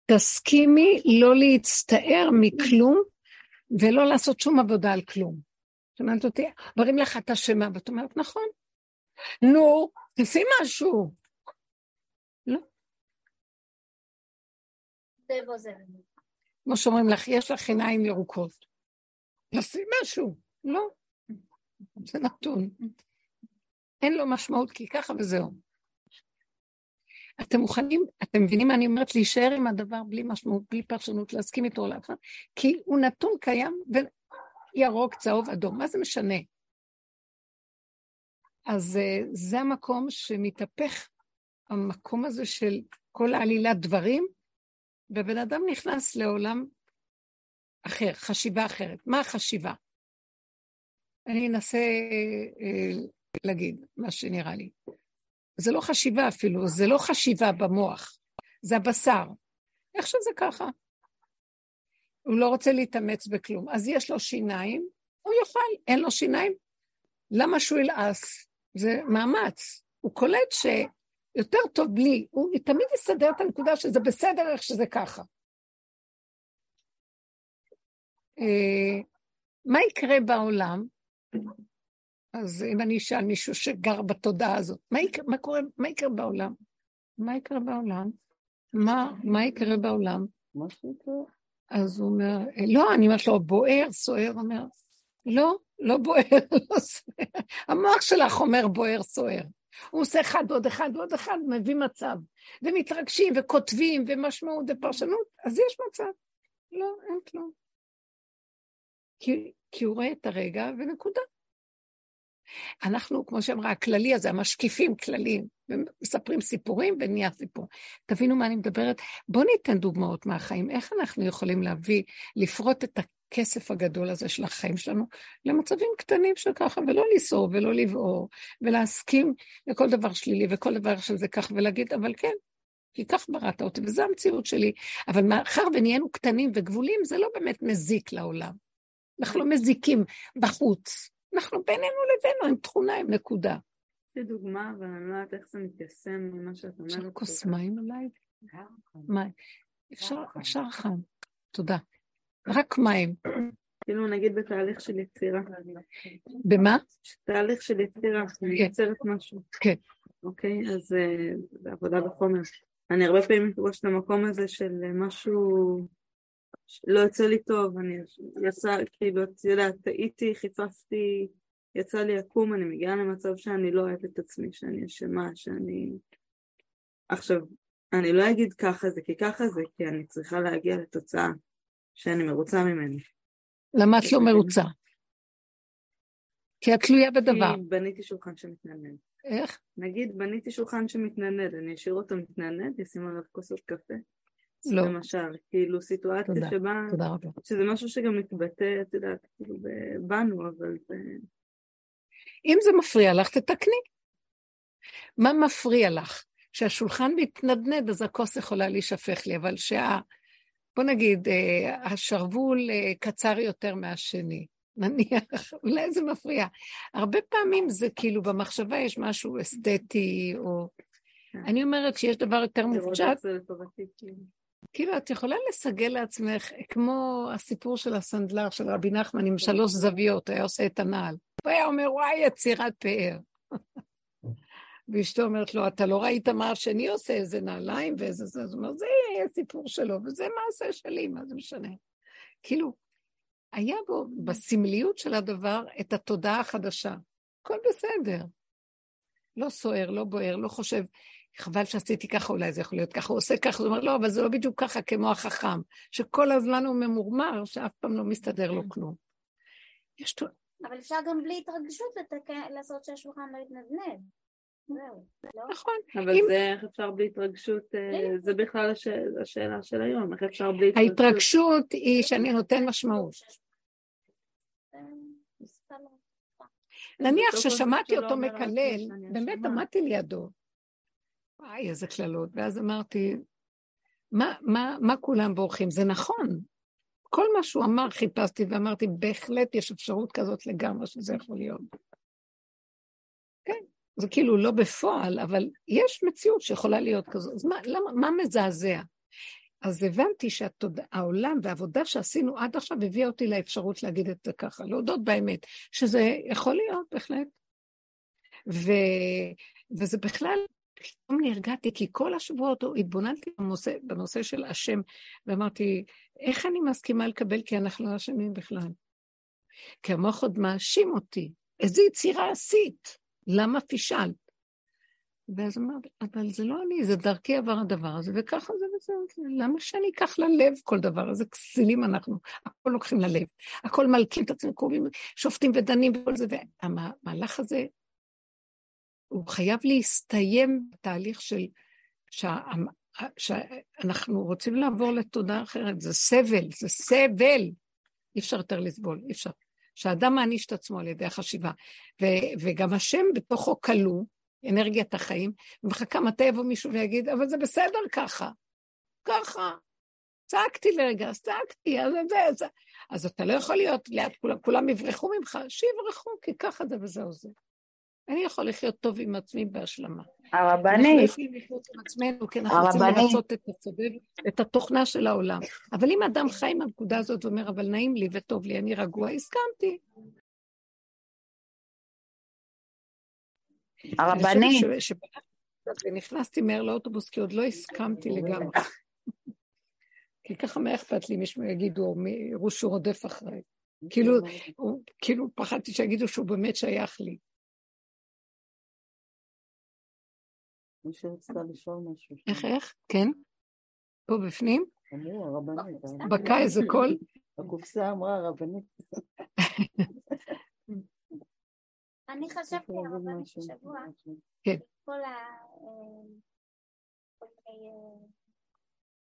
תסכימי לא להצטער מכלום ולא לעשות שום עבודה על כלום. שמעת אותי? אומרים לך, את אשמה, ואת אומרת, נכון. נו, תעשי משהו. לא. כמו שאומרים לך, יש לך עיניים ירוקות. תעשי משהו. לא. זה נתון. אין לו משמעות כי ככה וזהו. אתם מוכנים, אתם מבינים מה אני אומרת? להישאר עם הדבר בלי משמעות, בלי פרשנות, להסכים איתו או לאף כי הוא נתון קיים, וירוק, צהוב, אדום, מה זה משנה? אז uh, זה המקום שמתהפך, המקום הזה של כל העלילת דברים, ובן אדם נכנס לעולם אחר, חשיבה אחרת. מה החשיבה? אני אנסה uh, להגיד מה שנראה לי. זה לא חשיבה אפילו, זה לא חשיבה במוח, זה הבשר. איך שזה ככה. הוא לא רוצה להתאמץ בכלום. אז יש לו שיניים, הוא יאכל, אין לו שיניים, למה שהוא ילעס? זה מאמץ. הוא קולט שיותר טוב בלי, הוא תמיד יסדר את הנקודה שזה בסדר איך שזה ככה. אה, מה יקרה בעולם? אז אם אני אשאל מישהו שגר בתודעה הזאת, מה יקרה, מה קורה, מה יקרה בעולם? מה יקרה בעולם? מה, מה יקרה בעולם? מה שיקרה? אז הוא אומר, לא, אני אומרת לו, בוער, סוער, אומר, לא, לא בוער, לא סוער. המוח שלך אומר בוער, סוער. הוא עושה אחד ועוד אחד ועוד אחד, מביא מצב. ומתרגשים וכותבים ומשמעות ופרשנות, אז יש מצב. לא, אין כלום. כי, כי הוא רואה את הרגע ונקודה. אנחנו, כמו שאמרה, הכללי הזה, המשקיפים כלליים, ומספרים סיפורים ונהיה סיפור. תבינו מה אני מדברת? בואו ניתן דוגמאות מהחיים. איך אנחנו יכולים להביא, לפרוט את הכסף הגדול הזה של החיים שלנו למצבים קטנים שככה, ולא לסעור ולא לבעור, ולהסכים לכל דבר שלילי וכל דבר שזה כך, ולהגיד, אבל כן, כי כך בראת אותי, וזו המציאות שלי. אבל מאחר ונהיינו קטנים וגבולים, זה לא באמת מזיק לעולם. אנחנו לא מזיקים בחוץ. אנחנו בינינו לבינו עם תכונה, עם נקודה. לי דוגמה, אבל אני לא יודעת איך זה מתיישם ממה שאת אומרת. אפשר כוס מים אולי? מים. אפשר, אפשר חם. תודה. רק מים. כאילו נגיד בתהליך של יצירה. במה? תהליך של יצירה, אני יוצרת משהו. כן. אוקיי, אז אה, זה עבודה בחומר. אני הרבה פעמים מתפגשת למקום הזה של משהו לא יוצא לי טוב, אני יצא, כאילו, את יודעת, טעיתי, חיפפתי, יצא לי לקום, אני מגיעה למצב שאני לא אוהבת את עצמי, שאני אשמה, שאני... עכשיו, אני לא אגיד ככה זה כי ככה זה, כי אני צריכה להגיע לתוצאה שאני מרוצה ממני. למה את לא מרוצה? כי את תלויה בדבר. כי בניתי שולחן שמתנדנד. איך? נגיד בניתי שולחן שמתנדנד, אני אשאיר אותו מתנדנד, אשים עליו כוסות קפה. לא. למשל, כאילו סיטואציה תודה, שבה, תודה רבה. שזה משהו שגם מתבטא, את יודעת, כאילו בנו, אבל זה... אם זה מפריע לך, תתקני. מה מפריע לך? שהשולחן מתנדנד, אז הכוס יכולה להישפך לי, אבל שה... בוא נגיד, אה, השרוול אה, קצר יותר מהשני, נניח, אולי זה מפריע. הרבה פעמים זה כאילו במחשבה יש משהו אסתטי, או... כן. אני אומרת שיש דבר יותר מופשט, כאילו. את יכולה לסגל לעצמך, כמו הסיפור של הסנדלר של רבי נחמן עם שלוש זוויות, היה עושה את הנעל. הוא היה אומר, וואי, יצירת פאר. ואשתו אומרת לו, אתה לא ראית מה השני עושה, איזה נעליים ואיזה זה, אז הוא אומר, זה הסיפור שלו, וזה מעשה שלי, מה זה משנה? כאילו, היה בו, בסמליות של הדבר, את התודעה החדשה. הכל בסדר. לא סוער, לא בוער, לא חושב, חבל שעשיתי ככה, אולי זה יכול להיות ככה, הוא עושה ככה, הוא אומר, לא, אבל זה לא בדיוק ככה כמו החכם, שכל הזמן הוא ממורמר, שאף פעם לא מסתדר לו כלום. יש... תו- אבל אפשר גם בלי התרגשות לתקן, לעשות שהשולחן לא יתנדנד. זהו, לא? נכון. אבל אם- זה איך אפשר בלי התרגשות, אה, זה בכלל הש- השאלה של היום, איך אפשר בלי התרגשות. ההתרגשות היא שאני נותן משמעות. מספר לא. נניח ששמעתי אותו מקלל, באמת. עמדתי לידו. וואי, איזה קללות. ואז אמרתי, מה, מה, מה כולם בורחים? זה נכון. כל מה שהוא אמר חיפשתי ואמרתי, בהחלט יש אפשרות כזאת לגמרי שזה יכול להיות. כן, זה כאילו לא בפועל, אבל יש מציאות שיכולה להיות כזאת. אז מה, למה, מה מזעזע? אז הבנתי שהעולם והעבודה שעשינו עד עכשיו הביאה אותי לאפשרות להגיד את זה ככה, להודות באמת, שזה יכול להיות בהחלט. ו... וזה בכלל, פתאום נרגעתי, כי כל השבועות התבוננתי בנושא, בנושא של השם, ואמרתי, איך אני מסכימה לקבל כי אנחנו לא אשמים בכלל? כי המוח עוד מאשים אותי. איזה יצירה עשית? למה פישלת? ואז אמרתי, אבל זה לא אני, זה דרכי עבר הדבר הזה, וככה זה וזהו. למה שאני אקח ללב כל דבר? איזה כסילים אנחנו, הכל לוקחים ללב. הכל מלקים את עצמם, קרובים, שופטים ודנים וכל זה, והמהלך הזה, הוא חייב להסתיים בתהליך של, שה, שאנחנו רוצים לעבור לתודעה אחרת, זה סבל, זה סבל. אי אפשר יותר לסבול, אי אפשר. שהאדם מעניש את עצמו על ידי החשיבה, ו- וגם השם בתוכו כלוא, אנרגיית החיים, ומחכה מתי יבוא מישהו ויגיד, אבל זה בסדר ככה, ככה. צעקתי לרגע, אז צעקתי, אז זה, זה. אז אתה לא יכול להיות ליד כולם, כולם יברחו ממך, שיברחו, כי ככה זה וזהו זה. אני יכול לחיות טוב עם עצמי בהשלמה. הרבנית. אנחנו יכולים לחיות עם עצמנו, כי אנחנו רוצים לרצות את הסובב, את התוכנה של העולם. אבל אם אדם חי עם הנקודה הזאת ואומר, אבל נעים לי וטוב לי, אני רגוע, הסכמתי. הרבנית. ונכנסתי מהר לאוטובוס, כי עוד לא הסכמתי לגמרי. כי ככה מה אכפת לי, מישהו יגידו, יראו שהוא רודף אחריי. כאילו, כאילו פחדתי שיגידו שהוא באמת שייך לי. מי שרצתה לשאול משהו. איך, איך? כן? פה בפנים? אמרו, הרבנית. בקע איזה קול? הקופסה אמרה הרבנית. אני חשבתי הרבנית השבוע, כן. כל ה... אה,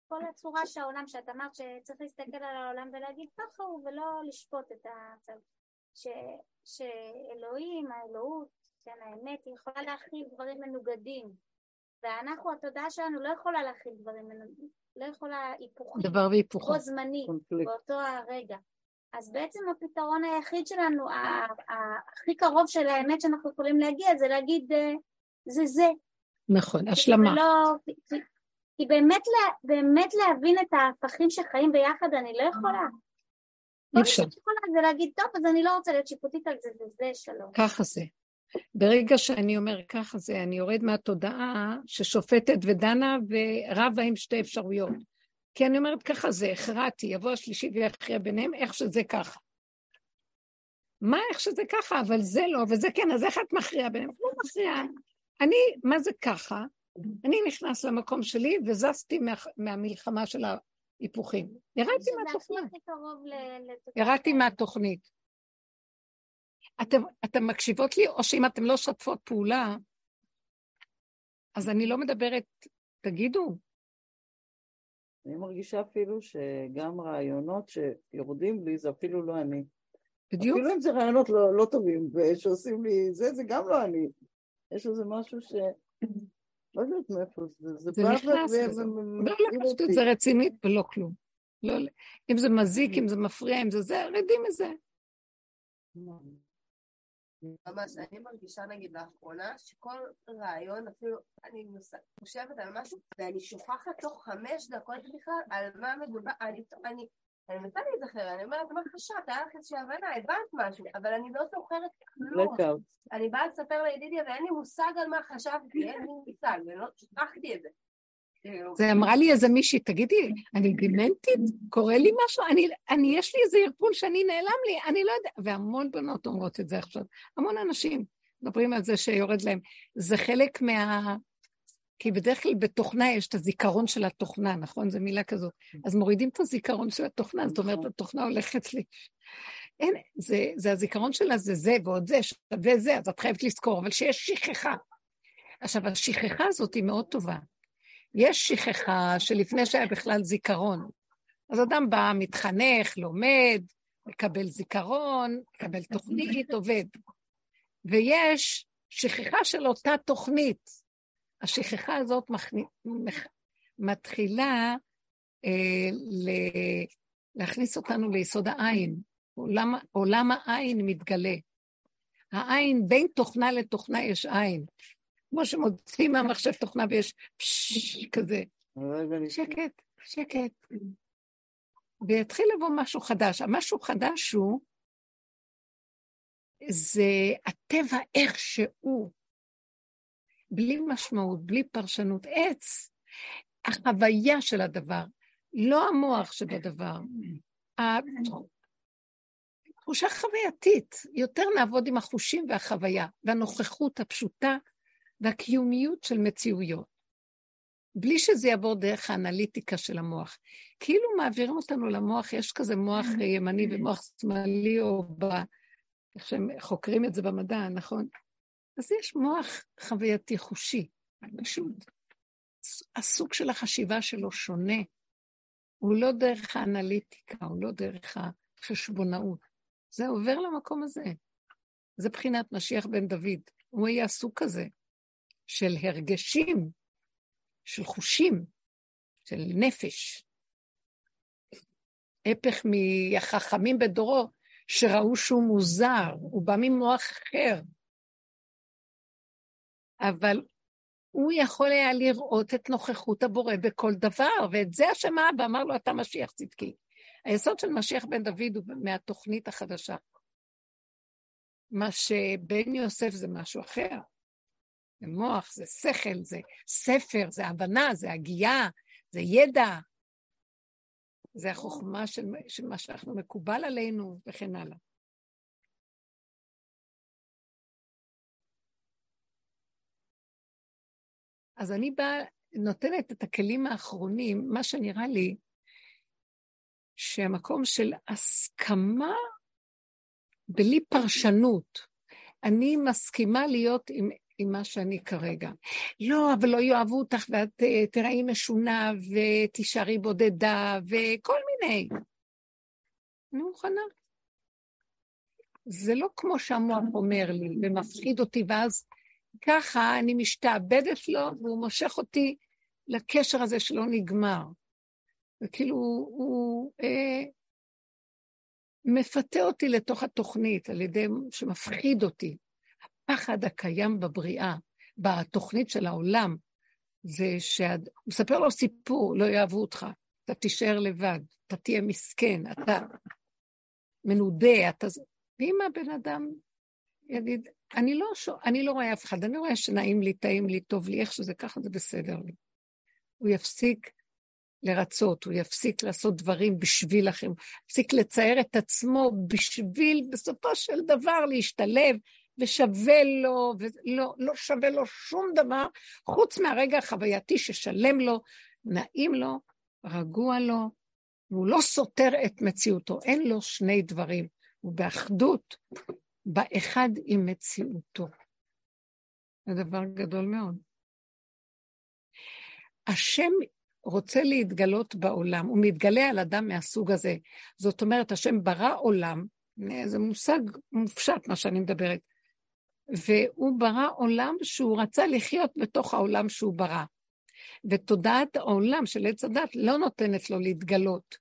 כל הצורה שהעולם, שאת אמרת שצריך להסתכל על העולם ולהגיד ככה הוא ולא לשפוט את הצד. שאלוהים, האלוהות, כן, האמת, היא יכולה להכיל דברים מנוגדים. ואנחנו, התודעה שלנו לא יכולה להכיל דברים, לא יכולה היפוכים. דבר והיפוכו. בו זמני, באותו הרגע. אז בעצם הפתרון היחיד שלנו, הכי קרוב של האמת שאנחנו יכולים להגיע, זה להגיד, אה, זה זה. נכון, השלמה. ולא, כי, כי באמת, באמת להבין את ההפכים שחיים ביחד, אני לא יכולה. אי אפשר. כל מה שאני יכולה זה להגיד, טוב, אז אני לא רוצה להיות שיפוטית על זה, וזה שלום. ככה זה. ברגע שאני אומר ככה זה, אני יורד מהתודעה ששופטת ודנה ורבה עם שתי אפשרויות. כי אני אומרת ככה זה, הכרעתי, יבוא השלישי ויכריע ביניהם, איך שזה ככה. מה איך שזה ככה, אבל זה לא, וזה כן, אז איך את מכריעה ביניהם? לא מכריעה. אני, מה זה ככה? אני נכנס למקום שלי וזזתי מה, מהמלחמה של ההיפוכים. ירדתי מהתוכנית. ירדתי מהתוכנית. אתם, אתם מקשיבות לי, או שאם אתם לא שתפות פעולה, אז אני לא מדברת, תגידו. אני מרגישה אפילו שגם רעיונות שיורדים לי, זה אפילו לא אני. בדיוק. אפילו אם זה רעיונות לא, לא טובים, ושעושים לי זה, זה גם לא אני. יש איזה משהו ש... לא יודעת מאיפה זה, זה זה נכנס לזה. לא לקחת את זה רצינית ולא כלום. לא, אם זה מזיק, אם זה מפריע, אם זה זה, רדים מזה. ממש, אני מרגישה נגיד לאחרונה שכל רעיון, אפילו אני חושבת על משהו ואני שוכחת תוך חמש דקות בכלל על מה מדובר, אני, אני, אני מנסה להיזכר, אני אומרת, מה חשבת? היה לך איזושהי הבנה, הבנת משהו, אבל אני לא זוכרת כלום. אני באה לספר לידידיה ואין לי מושג על מה חשבתי, אין לי מושג, ולא שכחתי את זה. זה אמרה לי איזה מישהי, תגידי, אני דימנטית? קורה לי משהו? אני, אני, יש לי איזה ערפול שאני נעלם לי, אני לא יודעת, והמון בנות אומרות את זה עכשיו, המון אנשים מדברים על זה שיורד להם. זה חלק מה... כי בדרך כלל בתוכנה יש את הזיכרון של התוכנה, נכון? זו מילה כזאת. אז מורידים את הזיכרון של התוכנה, זאת אומרת, התוכנה הולכת לי. אין, זה, זה הזיכרון שלה, זה זה ועוד זה, שווה זה, אז את חייבת לזכור, אבל שיש שכחה. עכשיו, השכחה הזאת היא מאוד טובה. יש שכחה שלפני שהיה בכלל זיכרון. אז אדם בא, מתחנך, לומד, מקבל זיכרון, מקבל תוכנית, עובד. ויש שכחה של אותה תוכנית. השכחה הזאת מכני... מתחילה אה, ל... להכניס אותנו ליסוד העין. עולם, עולם העין מתגלה. העין, בין תוכנה לתוכנה יש עין. כמו שמוצאים מהמחשב תוכנה ויש פשש כזה. שקט, שקט. ויתחיל לבוא משהו חדש. המשהו חדש הוא, זה הטבע איך שהוא, בלי משמעות, בלי פרשנות. עץ, החוויה של הדבר, לא המוח שבדבר. תחושה חווייתית, יותר נעבוד עם החושים והחוויה, והנוכחות הפשוטה והקיומיות של מציאויות. בלי שזה יעבור דרך האנליטיקה של המוח. כאילו מעבירים אותנו למוח, יש כזה מוח ימני ומוח שמאלי, או ב... איך שהם חוקרים את זה במדע, נכון? אז יש מוח חווייתי חושי, פשוט. הסוג של החשיבה שלו שונה. הוא לא דרך האנליטיקה, הוא לא דרך החשבונאות. זה עובר למקום הזה. זה בחינת משיח בן דוד. הוא יהיה הסוג כזה של הרגשים, של חושים, של נפש. הפך מהחכמים בדורו, שראו שהוא מוזר, הוא בא ממוח אחר. אבל הוא יכול היה לראות את נוכחות הבורא בכל דבר, ואת זה השם אבא אמר לו, אתה משיח צדקי. היסוד של משיח בן דוד הוא מהתוכנית החדשה. מה שבן יוסף זה משהו אחר. זה מוח, זה שכל, זה ספר, זה הבנה, זה הגייה, זה ידע, זה החוכמה של, של מה שאנחנו מקובל עלינו וכן הלאה. אז אני באה, נותנת את הכלים האחרונים, מה שנראה לי, שהמקום של הסכמה בלי פרשנות. אני מסכימה להיות עם, עם מה שאני כרגע. לא, אבל לא יאהבו אותך ואת אה, תראי משונה ותישארי בודדה וכל מיני. אני מוכנה. זה לא כמו שהמוח אומר לי ומפחיד אותי, ואז ככה אני משתעבדת לו והוא מושך אותי לקשר הזה שלא נגמר. וכאילו הוא אה, מפתה אותי לתוך התוכנית על ידי שמפחיד אותי. הפחד הקיים בבריאה, בתוכנית של העולם, זה שהוא מספר לו סיפור, לא יאהבו אותך, אתה תישאר לבד, אתה תהיה מסכן, אתה מנודה, אתה... ואם הבן אדם יגיד, אני לא, ש... אני לא רואה אף אחד, אני רואה שנעים לי, טעים לי, טוב לי, איך שזה ככה, זה בסדר לי. הוא יפסיק לרצות, הוא יפסיק לעשות דברים בשביל אחרים, יפסיק לצייר את עצמו בשביל בסופו של דבר להשתלב, ושווה לו, ולא לא שווה לו שום דבר, חוץ מהרגע החווייתי ששלם לו, נעים לו, רגוע לו, והוא לא סותר את מציאותו, אין לו שני דברים, הוא באחדות, באחד עם מציאותו. זה דבר גדול מאוד. השם רוצה להתגלות בעולם, הוא מתגלה על אדם מהסוג הזה. זאת אומרת, השם ברא עולם, זה מושג מופשט מה שאני מדברת, והוא ברא עולם שהוא רצה לחיות בתוך העולם שהוא ברא. ותודעת העולם של עץ הדת לא נותנת לו להתגלות.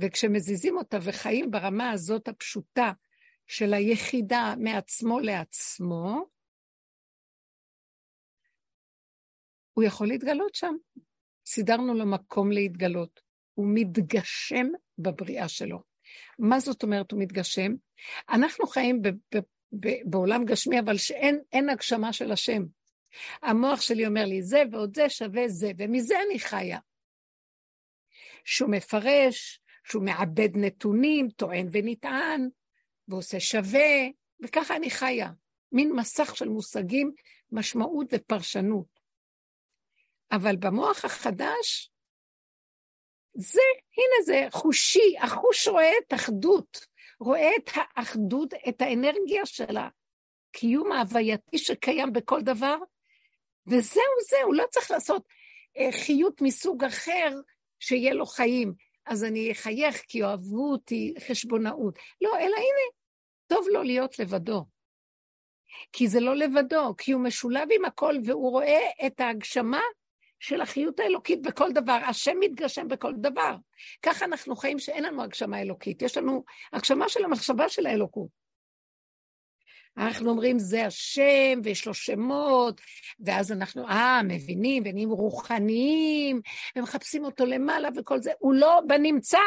וכשמזיזים אותה וחיים ברמה הזאת הפשוטה של היחידה מעצמו לעצמו, הוא יכול להתגלות שם. סידרנו לו מקום להתגלות. הוא מתגשם בבריאה שלו. מה זאת אומרת הוא מתגשם? אנחנו חיים בעולם גשמי, אבל שאין הגשמה של השם. המוח שלי אומר לי, זה ועוד זה שווה זה, ומזה אני חיה. שהוא מפרש, שהוא מעבד נתונים, טוען ונטען, ועושה שווה, וככה אני חיה. מין מסך של מושגים, משמעות ופרשנות. אבל במוח החדש, זה, הנה זה חושי, החוש רואה את אחדות, רואה את האחדות, את האנרגיה של הקיום ההווייתי שקיים בכל דבר, וזהו זה, הוא לא צריך לעשות אה, חיות מסוג אחר שיהיה לו חיים. אז אני אחייך כי אוהבו אותי חשבונאות. לא, אלא הנה, טוב לו להיות לבדו. כי זה לא לבדו, כי הוא משולב עם הכל והוא רואה את ההגשמה של החיות האלוקית בכל דבר. השם מתגשם בכל דבר. ככה אנחנו חיים שאין לנו הגשמה אלוקית, יש לנו הגשמה של המחשבה של האלוקות. אנחנו אומרים זה השם ויש לו שמות, ואז אנחנו, אה, מבינים ונהיים רוחניים, ומחפשים אותו למעלה וכל זה, הוא לא בנמצא.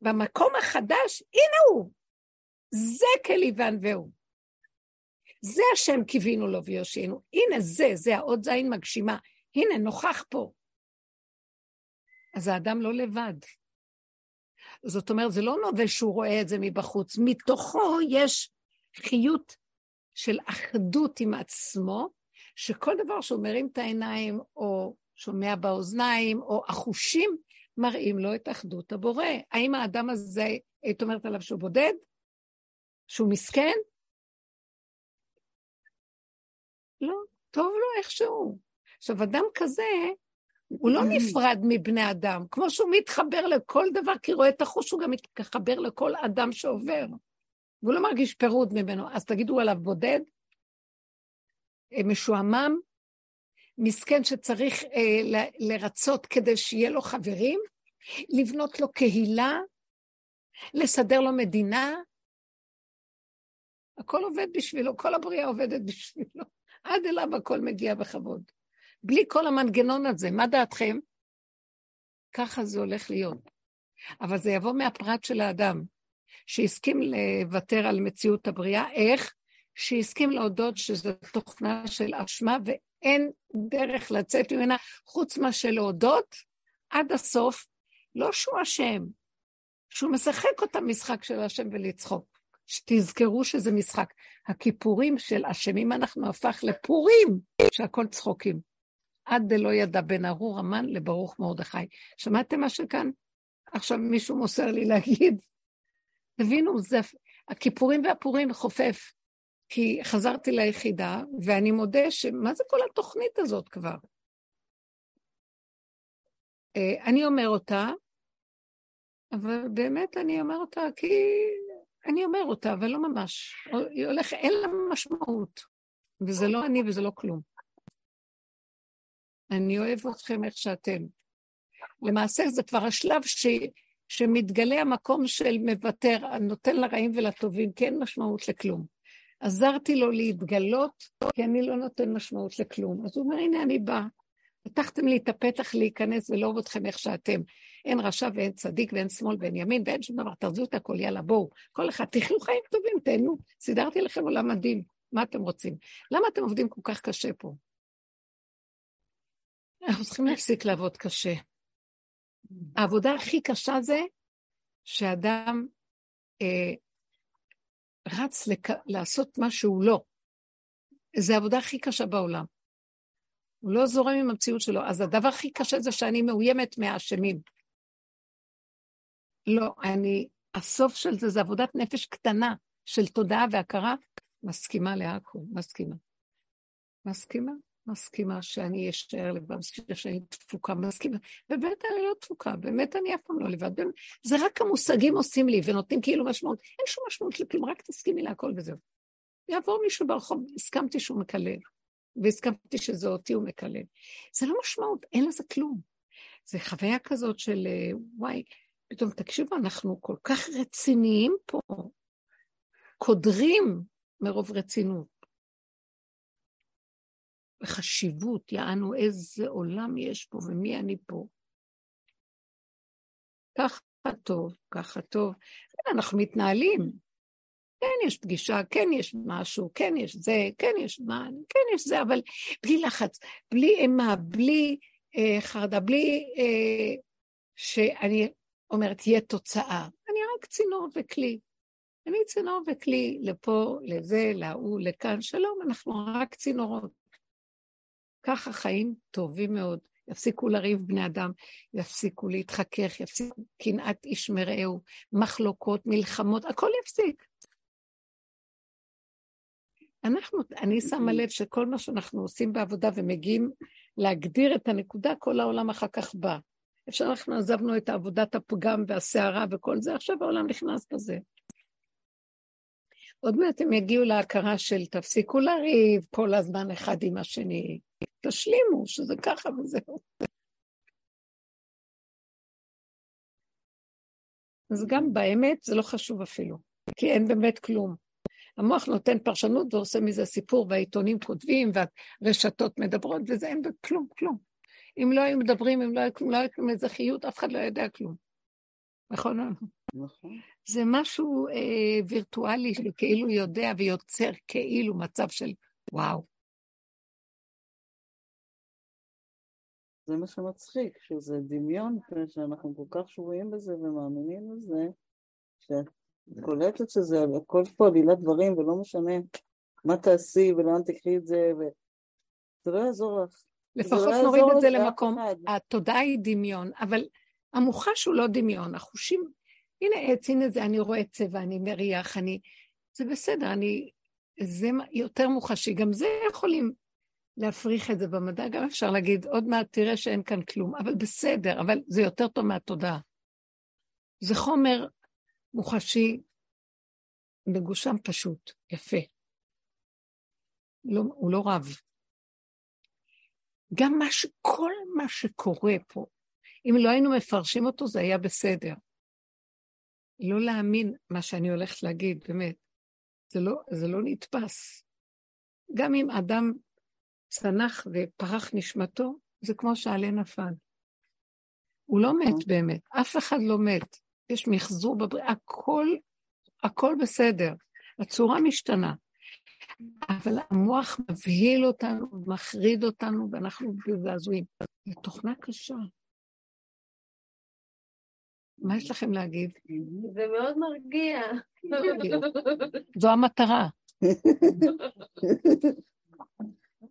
במקום החדש, הנה הוא, זה כלי וענווהו. זה השם קיווינו לו ויושיענו. הנה זה, זה העוד זין מגשימה. הנה, נוכח פה. אז האדם לא לבד. זאת אומרת, זה לא נובע שהוא רואה את זה מבחוץ, מתוכו יש חיות של אחדות עם עצמו, שכל דבר שהוא מרים את העיניים, או שומע באוזניים, או החושים, מראים לו את אחדות הבורא. האם האדם הזה, היית אומרת עליו שהוא בודד? שהוא מסכן? לא, טוב לו איכשהו. עכשיו, אדם כזה, הוא לא נפרד מבני אדם, כמו שהוא מתחבר לכל דבר, כי רואה את החוש, הוא גם מתחבר לכל אדם שעובר. והוא לא מרגיש פירוד ממנו. אז תגידו עליו בודד, אה, משועמם, מסכן שצריך אה, ל- לרצות כדי שיהיה לו חברים, לבנות לו קהילה, לסדר לו מדינה. הכל עובד בשבילו, כל הבריאה עובדת בשבילו. עד אליו הכל מגיע בכבוד. בלי כל המנגנון הזה, מה דעתכם? ככה זה הולך להיות. אבל זה יבוא מהפרט של האדם, שהסכים לוותר על מציאות הבריאה, איך? שהסכים להודות שזו תוכנה של אשמה ואין דרך לצאת ממנה חוץ מאשר להודות עד הסוף, לא שהוא אשם, שהוא משחק אותה משחק של השם ולצחוק. שתזכרו שזה משחק. הכיפורים של אשמים אנחנו הפך לפורים, שהכל צחוקים. עד דלא ידע בין ארור המן לברוך מרדכי. שמעתם מה שכאן? עכשיו מישהו מוסר לי להגיד. תבינו, זה הכיפורים והפורים חופף. כי חזרתי ליחידה, ואני מודה שמה זה כל התוכנית הזאת כבר? אה, אני אומר אותה, אבל באמת אני אומר אותה כי אני אומר אותה, אבל לא ממש. היא הולכת, אין לה משמעות. וזה לא אני וזה לא כלום. אני אוהב אתכם איך שאתם. למעשה זה כבר השלב ש, שמתגלה המקום של מוותר, נותן לרעים ולטובים, כי אין משמעות לכלום. עזרתי לו להתגלות, כי אני לא נותן משמעות לכלום. אז הוא אומר, הנה אני בא. פתחתם לי את הפתח להיכנס ולאהוב אתכם איך שאתם. אין רשע ואין צדיק ואין שמאל ואין ימין ואין שום דבר, תרזו את הכל, יאללה, בואו. כל אחד, תחיו חיים טובים, תהנו. סידרתי לכם עולם מדהים, מה אתם רוצים? למה אתם עובדים כל כך קשה פה? אנחנו צריכים להפסיק לעבוד קשה. העבודה הכי קשה זה שאדם אה, רץ לק... לעשות מה שהוא לא. זו העבודה הכי קשה בעולם. הוא לא זורם עם המציאות שלו. אז הדבר הכי קשה זה שאני מאוימת מהאשמים. לא, אני, הסוף של זה זה עבודת נפש קטנה של תודעה והכרה. מסכימה לעכו, מסכימה. מסכימה, מסכימה שאני אשאר לבד, מסכימה שאני תפוקה, מסכימה. ובאמת אני לא תפוקה, באמת אני אף פעם לא לבד. באמת, זה רק המושגים עושים לי ונותנים כאילו משמעות. אין שום משמעות לכלום, רק תסכימי להכל וזהו. יעבור מישהו ברחוב, הסכמתי שהוא מקלל, והסכמתי שזה אותי הוא מקלל. זה לא משמעות, אין לזה כלום. זה חוויה כזאת של וואי, פתאום תקשיבו, אנחנו כל כך רציניים פה, קודרים מרוב רצינות. וחשיבות, יענו איזה עולם יש פה ומי אני פה. ככה טוב, ככה טוב. אנחנו מתנהלים. כן יש פגישה, כן יש משהו, כן יש זה, כן יש מה, כן יש זה, אבל בלי לחץ, בלי אימה, בלי אה, חרדה, בלי אה, שאני אומרת, תהיה תוצאה. אני רק צינור וכלי. אני צינור וכלי לפה, לזה, להוא, לכאן. שלום, אנחנו רק צינורות. ככה חיים טובים מאוד. יפסיקו לריב בני אדם, יפסיקו להתחכך, יפסיקו קנאת איש מרעהו, מחלוקות, מלחמות, הכל יפסיק. אנחנו, אני שמה לב שכל מה שאנחנו עושים בעבודה ומגיעים להגדיר את הנקודה, כל העולם אחר כך בא. אפשר אנחנו עזבנו את עבודת הפגם והסערה וכל זה, עכשיו העולם נכנס בזה. עוד מעט הם יגיעו להכרה של תפסיקו לריב כל הזמן אחד עם השני, תשלימו שזה ככה וזהו. אז גם באמת זה לא חשוב אפילו, כי אין באמת כלום. המוח נותן פרשנות ועושה מזה סיפור, והעיתונים כותבים, והרשתות מדברות, וזה אין כלום, כלום. אם לא היו מדברים, אם לא היה כלום, לא היה כלום איזה חיות, אף אחד לא יודע כלום. נכון? נכון. זה משהו אה, וירטואלי שכאילו יודע ויוצר כאילו מצב של וואו. זה מה שמצחיק, שזה דמיון, שאנחנו כל כך שבויים בזה ומאמינים בזה, שאת קולטת שזה הכל פה עלילת דברים ולא משנה מה תעשי ולאן תקחי את זה, וזה לא יעזור לך. לפחות לא נוריד את זה למקום. התודעה היא דמיון, אבל המוחש הוא לא דמיון, החושים, הנה עץ, הנה זה, אני רואה צבע, אני מריח, אני, זה בסדר, אני, זה יותר מוחשי, גם זה יכולים להפריך את זה במדע, גם אפשר להגיד, עוד מעט תראה שאין כאן כלום, אבל בסדר, אבל זה יותר טוב מהתודעה. זה חומר מוחשי, מגושם פשוט, יפה. לא, הוא לא רב. גם מה ש... כל מה שקורה פה, אם לא היינו מפרשים אותו, זה היה בסדר. לא להאמין מה שאני הולכת להגיד, באמת. זה לא, זה לא נתפס. גם אם אדם צנח ופרח נשמתו, זה כמו שעלה נפל. הוא לא מת באמת, אף אחד לא מת. יש מחזור בבריאה, הכל, הכל בסדר. הצורה משתנה. אבל המוח מבהיל אותנו, מחריד אותנו, ואנחנו בזעזועים. זו תוכנה קשה. מה יש לכם להגיד? זה מאוד מרגיע. זו המטרה.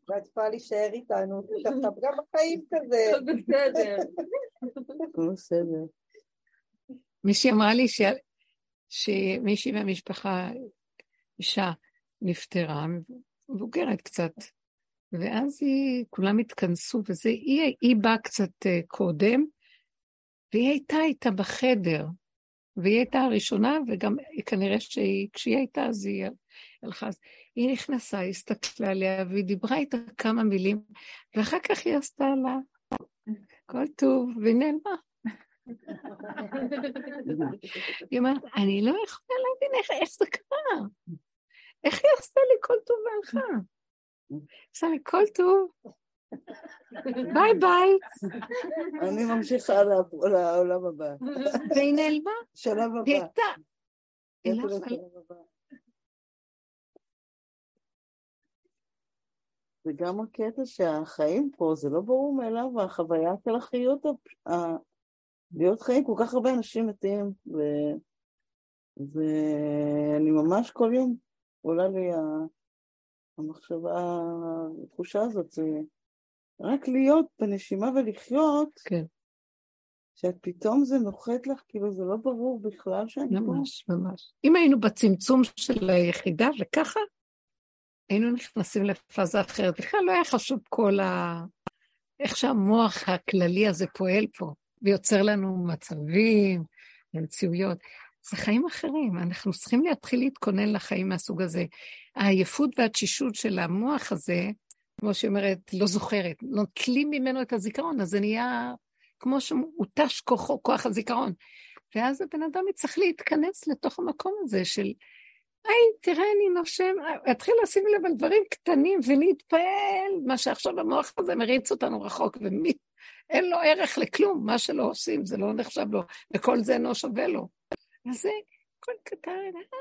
ואת יכולה להישאר איתנו, גם בחיים כזה. הכל בסדר. הכל בסדר. מישהי אמרה לי ש... שמישהי מהמשפחה, אישה, נפטרה, מבוגרת קצת, ואז היא, כולם התכנסו, וזה, היא, היא באה קצת אה, קודם, והיא הייתה איתה בחדר, והיא הייתה הראשונה, וגם כנראה שכשהיא הייתה, אז היא הלכה. היא נכנסה, היא הסתכלה עליה, והיא דיברה איתה כמה מילים, ואחר כך היא עשתה לה כל טוב, והיא נעלמה. היא אומרת, אני לא יכולה להבין איך, איך זה קרה. איך היא עשתה לי כל טוב והלכה? עשה לי כל טוב. ביי ביי. אני ממשיכה לעולם הבא. והיא נעלמה. שלב הבא. הייתה. היא הבא. וגם הקטע שהחיים פה זה לא ברור מאליו, החוויה של החיות, להיות חיים, כל כך הרבה אנשים מתים, ו... ואני ממש כל יום עולה לי ה- המחשבה, התחושה הזאת, זה רק להיות בנשימה ולחיות, כן, שפתאום זה נוחת לך, כאילו זה לא ברור בכלל שאני פה. ממש, ממש. אם היינו בצמצום של היחידה וככה, היינו נכנסים לפאזה אחרת. בכלל לא היה חשוב כל ה... איך שהמוח הכללי הזה פועל פה, ויוצר לנו מצבים ומציאויות. זה חיים אחרים, אנחנו צריכים להתחיל להתכונן לחיים מהסוג הזה. העייפות והתשישות של המוח הזה, כמו שהיא אומרת, לא זוכרת, נוטלים ממנו את הזיכרון, אז זה נהיה כמו שהותש כוחו, כוח הזיכרון. ואז הבן אדם יצטרך להתכנס לתוך המקום הזה של, היי, תראה, אני נושם, להתחיל לשים לב על דברים קטנים ולהתפעל, מה שעכשיו המוח הזה מריץ אותנו רחוק, ומי, אין לו ערך לכלום, מה שלא עושים, זה לא נחשב לו, וכל זה אינו שווה לו. אז זה הכל קטן, אה.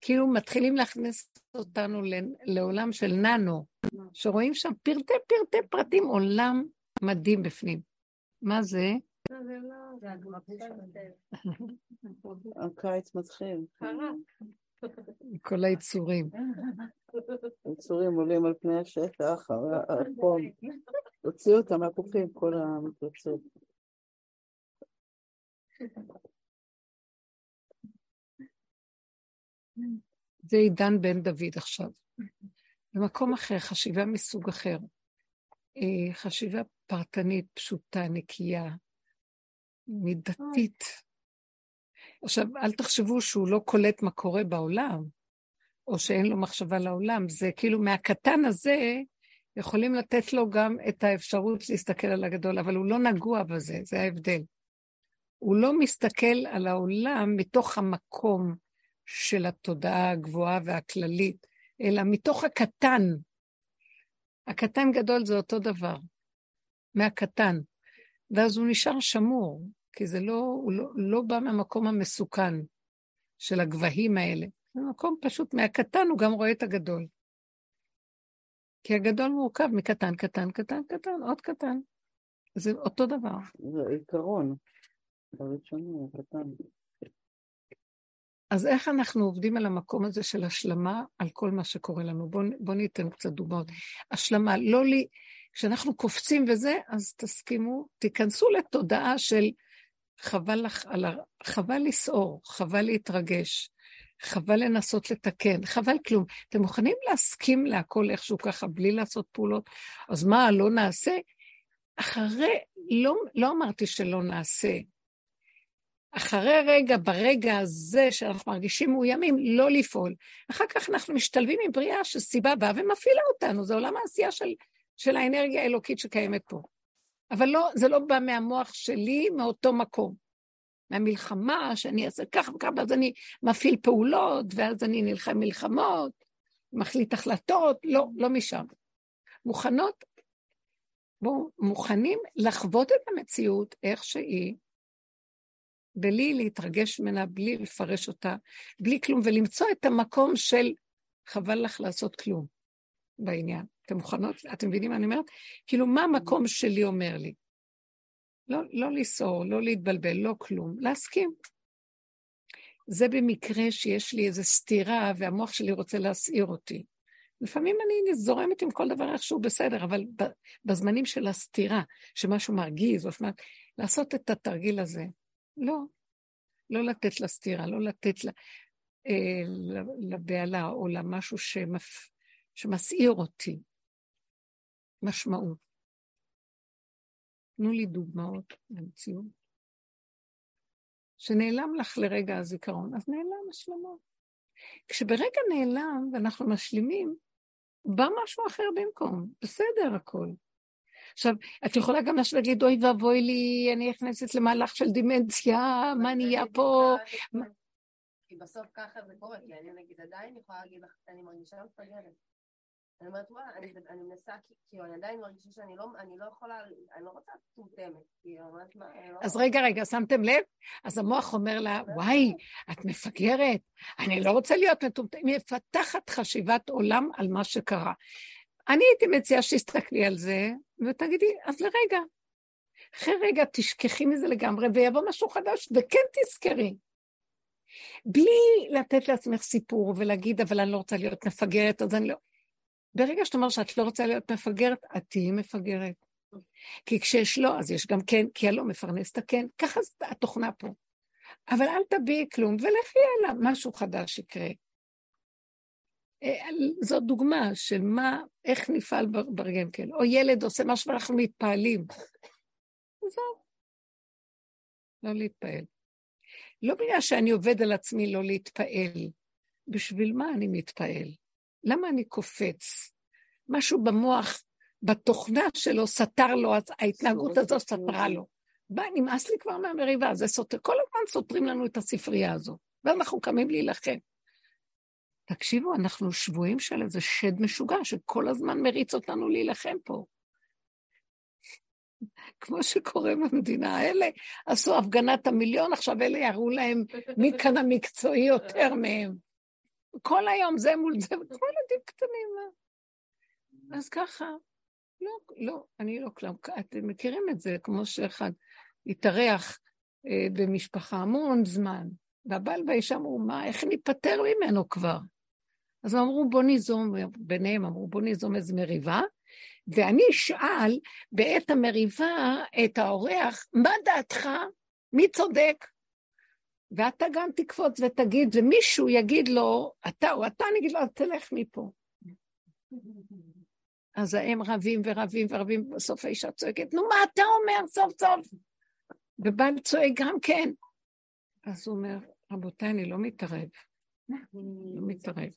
כאילו מתחילים להכניס אותנו ל- לעולם של ננו, שרואים שם פרטי פרטי פרטים, עולם מדהים בפנים. מה זה? זה הגמרא. הקיץ מתחיל. כל היצורים. היצורים עולים על פני השטח, החום. הוציאו אותם מהפוכים, כל המפלצות. זה עידן בן דוד עכשיו. במקום אחר, חשיבה מסוג אחר. אה, חשיבה פרטנית, פשוטה, נקייה, מידתית. עכשיו, אל תחשבו שהוא לא קולט מה קורה בעולם, או שאין לו מחשבה לעולם. זה כאילו מהקטן הזה יכולים לתת לו גם את האפשרות להסתכל על הגדול, אבל הוא לא נגוע בזה, זה ההבדל. הוא לא מסתכל על העולם מתוך המקום של התודעה הגבוהה והכללית, אלא מתוך הקטן. הקטן גדול זה אותו דבר, מהקטן. ואז הוא נשאר שמור, כי זה לא, הוא לא, לא בא מהמקום המסוכן של הגבהים האלה. זה מקום פשוט, מהקטן הוא גם רואה את הגדול. כי הגדול מורכב מקטן, קטן, קטן, קטן, עוד קטן. זה אותו דבר. זה עיקרון. הראשון הוא קטן. אז איך אנחנו עובדים על המקום הזה של השלמה על כל מה שקורה לנו? בואו בוא ניתן קצת דוגמאות. השלמה, לא לי, כשאנחנו קופצים וזה, אז תסכימו, תיכנסו לתודעה של חבל, ה... חבל לסעור, חבל להתרגש, חבל לנסות לתקן, חבל כלום. אתם מוכנים להסכים להכל איכשהו ככה, בלי לעשות פעולות? אז מה, לא נעשה? אחרי, לא, לא אמרתי שלא נעשה. אחרי רגע, ברגע הזה שאנחנו מרגישים מאוימים, לא לפעול. אחר כך אנחנו משתלבים עם בריאה שסיבה באה ומפעילה אותנו, זה עולם העשייה של, של האנרגיה האלוקית שקיימת פה. אבל לא, זה לא בא מהמוח שלי, מאותו מקום. מהמלחמה, שאני אעשה כך וכך, ואז אני מפעיל פעולות, ואז אני נלחם מלחמות, מחליט החלטות, לא, לא משם. מוכנות, בואו, מוכנים לחוות את המציאות איך שהיא, בלי להתרגש ממנה, בלי לפרש אותה, בלי כלום, ולמצוא את המקום של חבל לך לעשות כלום בעניין. אתם מוכנות? אתם מבינים מה אני אומרת? כאילו, מה המקום שלי אומר לי? לא, לא לסעור, לא להתבלבל, לא כלום, להסכים. זה במקרה שיש לי איזו סתירה והמוח שלי רוצה להסעיר אותי. לפעמים אני זורמת עם כל דבר איכשהו בסדר, אבל בזמנים של הסתירה, שמשהו מרגיז, או שמה, לעשות את התרגיל הזה. לא. לא לתת לסתירה, לא לתת לה, אה, לבהלה או למשהו שמפ, שמסעיר אותי. משמעות. תנו לי דוגמאות במציאות. שנעלם לך לרגע הזיכרון, אז נעלם השלמות. כשברגע נעלם ואנחנו משלימים, בא משהו אחר במקום, בסדר הכל. עכשיו, את יכולה גם לשבת לי, אוי ואבוי לי, אני נכנסת למהלך של דימנציה, מה נהיה פה? כי בסוף ככה זה קורה, כי אני נגיד עדיין יכולה להגיד לך, אני מרגישה מפגרת. אני אומרת, וואלה, אני מנסה, כי אני עדיין מרגישה שאני לא, לא יכולה, אני לא רוצה טומטמת, כי אומרת, מה, לא... אז רגע, רגע, שמתם לב? אז המוח אומר לה, וואי, את מפגרת, אני לא רוצה להיות מטומטמת, היא מפתחת חשיבת עולם על מה שקרה. אני הייתי מציעה שתסתכלי על זה, ותגידי, אז לרגע. אחרי רגע תשכחי מזה לגמרי, ויבוא משהו חדש, וכן תזכרי. בלי לתת לעצמך סיפור ולהגיד, אבל אני לא רוצה להיות מפגרת, אז אני לא... ברגע שאת אומרת שאת לא רוצה להיות מפגרת, את תהיי מפגרת. כי כשיש לא, אז יש גם כן, כי הלא מפרנס את הכן. ככה התוכנה פה. אבל אל תביעי כלום, ולכי הלאה, משהו חדש יקרה. אה, זאת דוגמה של מה, איך נפעל ברגעים כאלה. או ילד עושה משהו ואנחנו מתפעלים. זהו. לא להתפעל. לא בגלל שאני עובד על עצמי לא להתפעל. בשביל מה אני מתפעל? למה אני קופץ? משהו במוח, בתוכנה שלו, סתר לו, ההתנהגות הזו סתרה לו. בא, נמאס לי כבר מהמריבה, זה סותר, כל הזמן סותרים לנו את הספרייה הזו, ואנחנו קמים להילחם. תקשיבו, אנחנו שבויים של איזה שד משוגע שכל הזמן מריץ אותנו להילחם פה. כמו שקורה במדינה האלה, עשו הפגנת המיליון, עכשיו אלה יראו להם מי כאן המקצועי יותר מהם. כל היום זה מול זה, כמו ילדים קטנים. אז ככה, לא, לא, אני לא כלום. אתם מכירים את זה, כמו שאחד התארח אה, במשפחה המון זמן, והבעל והאישה אמרו, מה, איך ניפטר ממנו כבר? אז אמרו, בוא ניזום, ביניהם אמרו, בוא ניזום איזו מריבה, ואני אשאל בעת המריבה את האורח, מה דעתך? מי צודק? ואתה גם תקפוץ ותגיד, ומישהו יגיד לו, אתה או אתה, נגיד לו, אז תלך מפה. אז הם רבים ורבים ורבים, בסוף האישה צועקת, נו, מה אתה אומר סוף סוף? ובעל צועק גם כן. אז הוא אומר, רבותיי, אני לא מתערב. לא מתערב.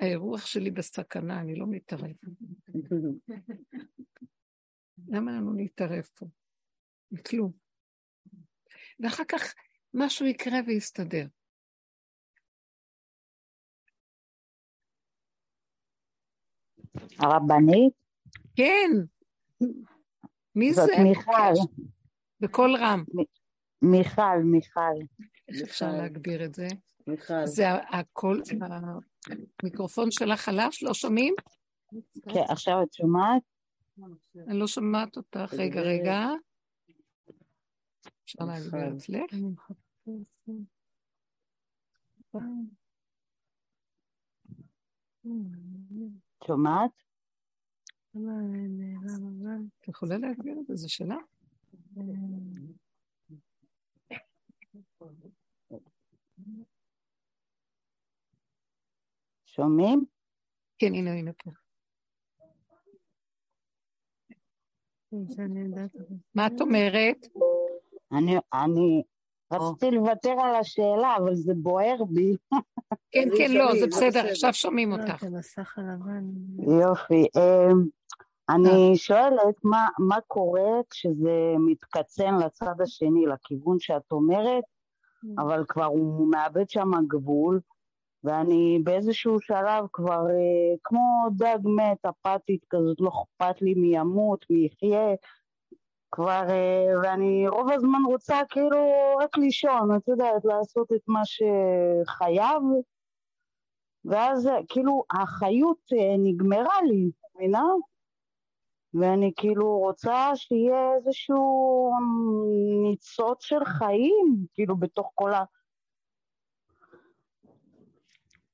האירוח שלי בסכנה, אני לא מתערב. למה לנו להתערב פה? כלום. ואחר כך משהו יקרה ויסתדר. הרבנית? כן. מי זאת זה? מיכל. בקול רם. מיכל, מיכל. איך אפשר להגביר את זה? מיכל. זה הקול, המיקרופון שלך חלש? לא שומעים? כן, עכשיו את שומעת? אני לא שומעת אותך. רגע, רגע. אפשר להגביר מיכל. אצלך? שומעת? את יכולה להגביר את זה? זו שאלה? שומעים? כן, הנה, הנה פה. מה את אומרת? אני, אני רציתי לוותר על השאלה, אבל זה בוער בי. כן, כן, לא, זה בסדר. עכשיו שומעים אותך. המסך הלבן. יופי. אמ, אני שואלת, מה, מה קורה כשזה מתקצן לצד השני, לכיוון שאת אומרת, אבל כבר הוא מאבד שם גבול, ואני באיזשהו שלב כבר אה, כמו דג מת, אפתית כזאת, לא אכפת לי מי ימות, מי יחיה, כבר, אה, ואני רוב הזמן רוצה כאילו רק לישון, את יודעת, לעשות את מה שחייב, ואז אה, כאילו החיות אה, נגמרה לי, מבינה? ואני כאילו רוצה שיהיה איזשהו ניצוץ של חיים, כאילו בתוך כל ה...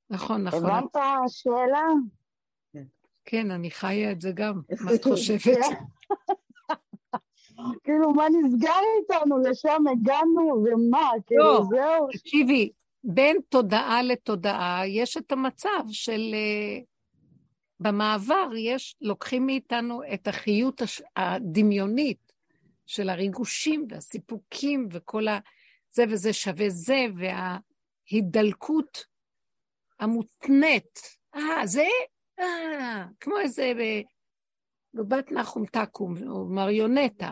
נכון, נכון. הבנת השאלה? כן, אני חיה את זה גם. מה את חושבת? כאילו, מה נסגר איתנו? לשם הגענו, ומה? כאילו, לא. זהו. תקשיבי, בין תודעה לתודעה יש את המצב של... אה, במעבר יש, לוקחים מאיתנו את החיות הש- הדמיונית של הריגושים והסיפוקים וכל ה... זה וזה שווה זה, וההידלקות המותנית. אה, זה? אה, כמו איזה ב- בבת נחום תקום, או מריונטה.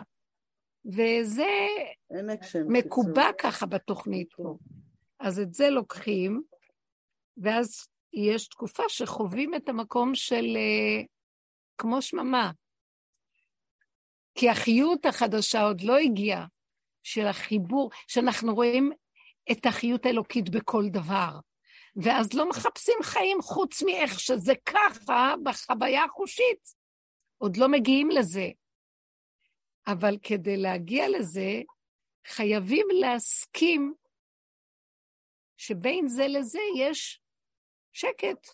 וזה. מקובע ככה בתוכנית פה. אז את זה לוקחים, ואז יש תקופה שחווים את המקום של אה, כמו שממה. כי החיות החדשה עוד לא הגיעה, של החיבור, שאנחנו רואים את החיות האלוקית בכל דבר. ואז לא מחפשים חיים חוץ מאיך שזה ככה בחוויה החושית. עוד לא מגיעים לזה. אבל כדי להגיע לזה, חייבים להסכים שבין זה לזה יש שקט.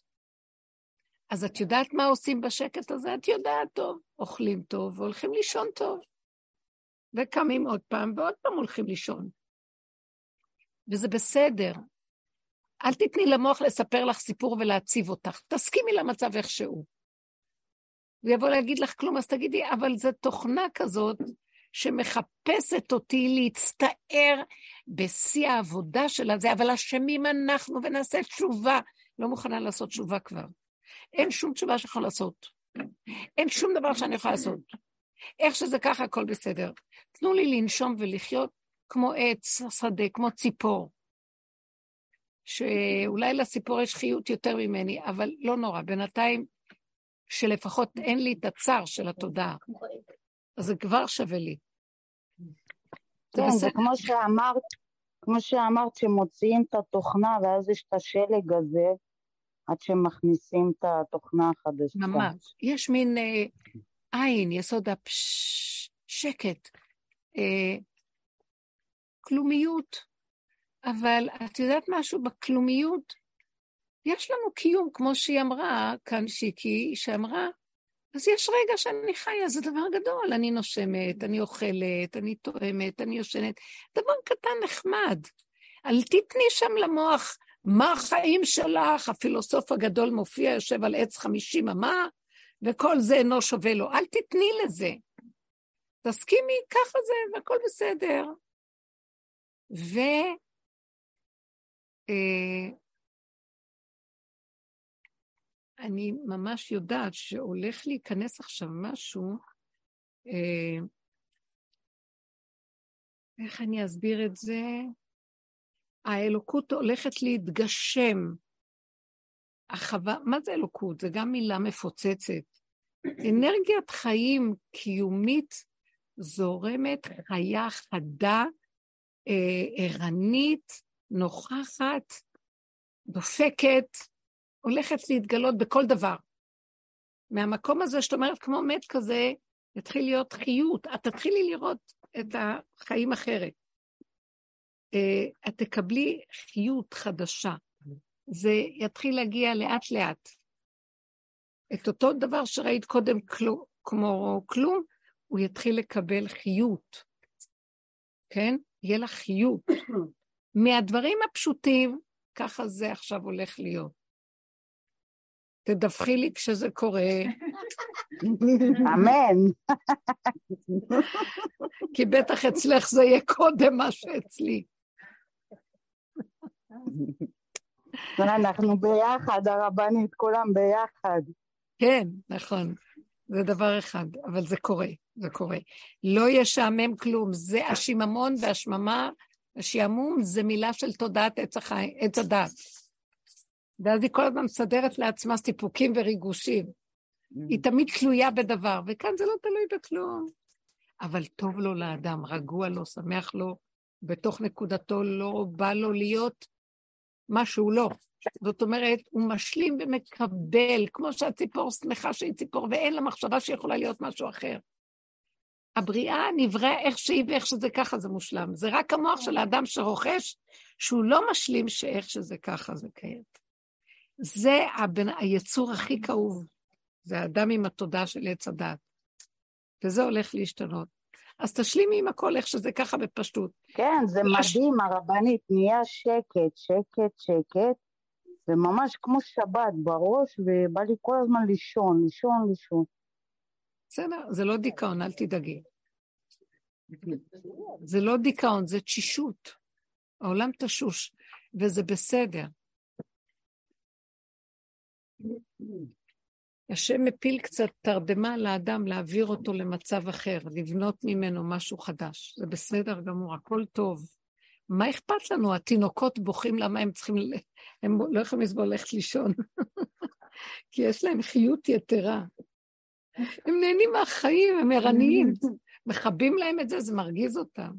אז את יודעת מה עושים בשקט הזה? את יודעת טוב. אוכלים טוב והולכים לישון טוב. וקמים עוד פעם ועוד פעם הולכים לישון. וזה בסדר. אל תתני למוח לספר לך סיפור ולהציב אותך. תסכימי למצב איכשהו. הוא יבוא להגיד לך כלום, אז תגידי, אבל זו תוכנה כזאת שמחפשת אותי להצטער בשיא העבודה של הזה, אבל אשמים אנחנו ונעשה תשובה. לא מוכנה לעשות תשובה כבר. אין שום תשובה שיכול לעשות. אין שום דבר שאני יכולה לעשות. איך שזה ככה, הכל בסדר. תנו לי לנשום ולחיות כמו עץ שדה, כמו ציפור. שאולי לציפור יש חיות יותר ממני, אבל לא נורא. בינתיים, שלפחות אין לי את הצער של התודעה. אז זה כבר שווה לי. כן, זה. כמו שאמרת, כמו שאמרת, שמוציאים את התוכנה, ואז יש את השלג הזה, עד שמכניסים את התוכנה החדשה. ממש. יש מין אה, עין, יסוד הפש... שקט, אה, כלומיות. אבל את יודעת משהו בכלומיות? יש לנו קיום, כמו שהיא אמרה כאן שיקי, שאמרה, אז יש רגע שאני חיה, זה דבר גדול. אני נושמת, אני אוכלת, אני תואמת, אני יושנת. דבר קטן נחמד. אל תתני שם למוח מה החיים שלך, הפילוסוף הגדול מופיע, יושב על עץ חמישים אמה, וכל זה אינו שווה לו. אל תתני לזה. תסכימי, ככה זה, והכל בסדר. ו... אני ממש יודעת שהולך להיכנס עכשיו משהו, אה, איך אני אסביר את זה? האלוקות הולכת להתגשם. החווה, מה זה אלוקות? זה גם מילה מפוצצת. אנרגיית חיים קיומית זורמת, חיה חדה, אה, ערנית, נוכחת, דופקת, הולכת להתגלות בכל דבר. מהמקום הזה שאת אומרת, כמו מת כזה, יתחיל להיות חיות, את תתחילי לראות את החיים אחרת. אה, את תקבלי חיות חדשה. זה יתחיל להגיע לאט לאט. את אותו דבר שראית קודם כלום, כמו כלום, הוא יתחיל לקבל חיות, כן? יהיה לך חיות. מהדברים הפשוטים, ככה זה עכשיו הולך להיות. תדווחי לי כשזה קורה, אמן. כי בטח אצלך זה יהיה קודם מה שאצלי. אנחנו ביחד, הרבנית, כולם ביחד. כן, נכון. זה דבר אחד, אבל זה קורה, זה קורה. לא ישעמם כלום, זה השיממון והשממה, השעמום זה מילה של תודעת עץ, הדת. ואז היא כל הזמן מסדרת לעצמה סיפוקים וריגושים. היא תמיד תלויה בדבר, וכאן זה לא תלוי בכלום. אבל טוב לו לאדם, רגוע לו, שמח לו, בתוך נקודתו לא בא לו להיות מה שהוא לא. זאת אומרת, הוא משלים ומקבל, כמו שהציפור שמחה שהיא ציפור, ואין לה מחשבה שיכולה להיות משהו אחר. הבריאה נבראה איך שהיא ואיך שזה ככה זה מושלם. זה רק המוח של האדם שרוכש, שהוא לא משלים שאיך שזה ככה זה קיים. זה הבן, היצור הכי כאוב, זה האדם עם התודעה של עץ הדת. וזה הולך להשתנות. אז תשלימי עם הכל איך שזה ככה בפשטות. כן, זה מדהים, הרבנית, נהיה שקט, שקט, שקט, וממש כמו שבת בראש, ובא לי כל הזמן לישון, לישון, לישון. בסדר, זה לא דיכאון, אל תדאגי. זה לא דיכאון, זה תשישות. העולם תשוש, וזה בסדר. השם מפיל קצת תרדמה לאדם להעביר אותו למצב אחר, לבנות ממנו משהו חדש. זה בסדר גמור, הכל טוב. מה אכפת לנו? התינוקות בוכים למה הם צריכים, הם לא יכולים לסבול ללכת לישון, כי יש להם חיות יתרה. הם נהנים מהחיים, הם ערניים. מכבים להם את זה, זה מרגיז אותם.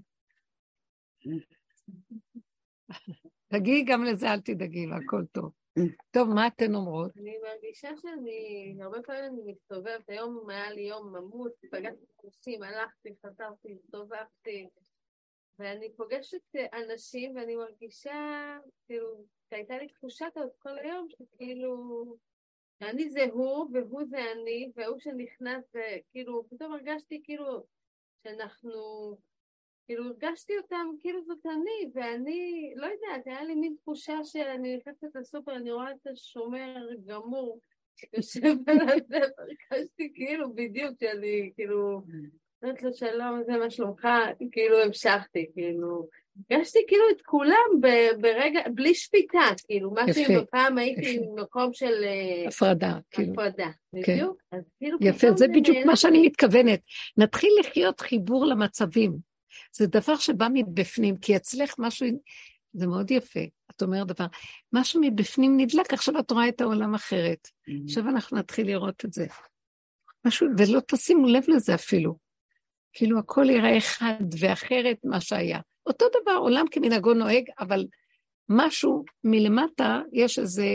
תגיעי גם לזה, אל תדאגי, והכל טוב. טוב, מה אתן אומרות? אני מרגישה שאני, הרבה פעמים אני מסתובבת, היום היה לי יום ממות, פגשתי כוסים, הלכתי, חזרתי, הסתובבתי, ואני פוגשת אנשים ואני מרגישה, כאילו, שהייתה לי תחושה כזאת כל היום, שכאילו, שאני זה הוא והוא זה אני, והוא שנכנס, וכאילו, פתאום הרגשתי כאילו שאנחנו, כאילו הרגשתי אותם כאילו זאת אני, ואני, לא יודעת, היה לי מין תחושה שאני נכנסת לסופר, אני רואה את השומר גמור, יושב על הזה, והרגשתי כאילו בדיוק שאני, כאילו, אומרת לו שלום, זה מה שלומך, כאילו המשכתי, כאילו, הרגשתי כאילו את כולם ברגע, בלי שפיטה, כאילו, מה שאם פעם הייתי במקום של... אה, הפרדה, כאילו. הפרדה, כן. בדיוק. אז כאילו, יפה, זה בדיוק. מה שאני מתכוונת. נתחיל לחיות חיבור למצבים. זה דבר שבא מבפנים, כי אצלך משהו, זה מאוד יפה, את אומרת דבר, משהו מבפנים נדלק, עכשיו את רואה את העולם אחרת. עכשיו אנחנו נתחיל לראות את זה. משהו, ולא תשימו לב לזה אפילו. כאילו הכל יראה אחד ואחרת מה שהיה. אותו דבר, עולם כמנהגו נוהג, אבל משהו מלמטה, יש איזה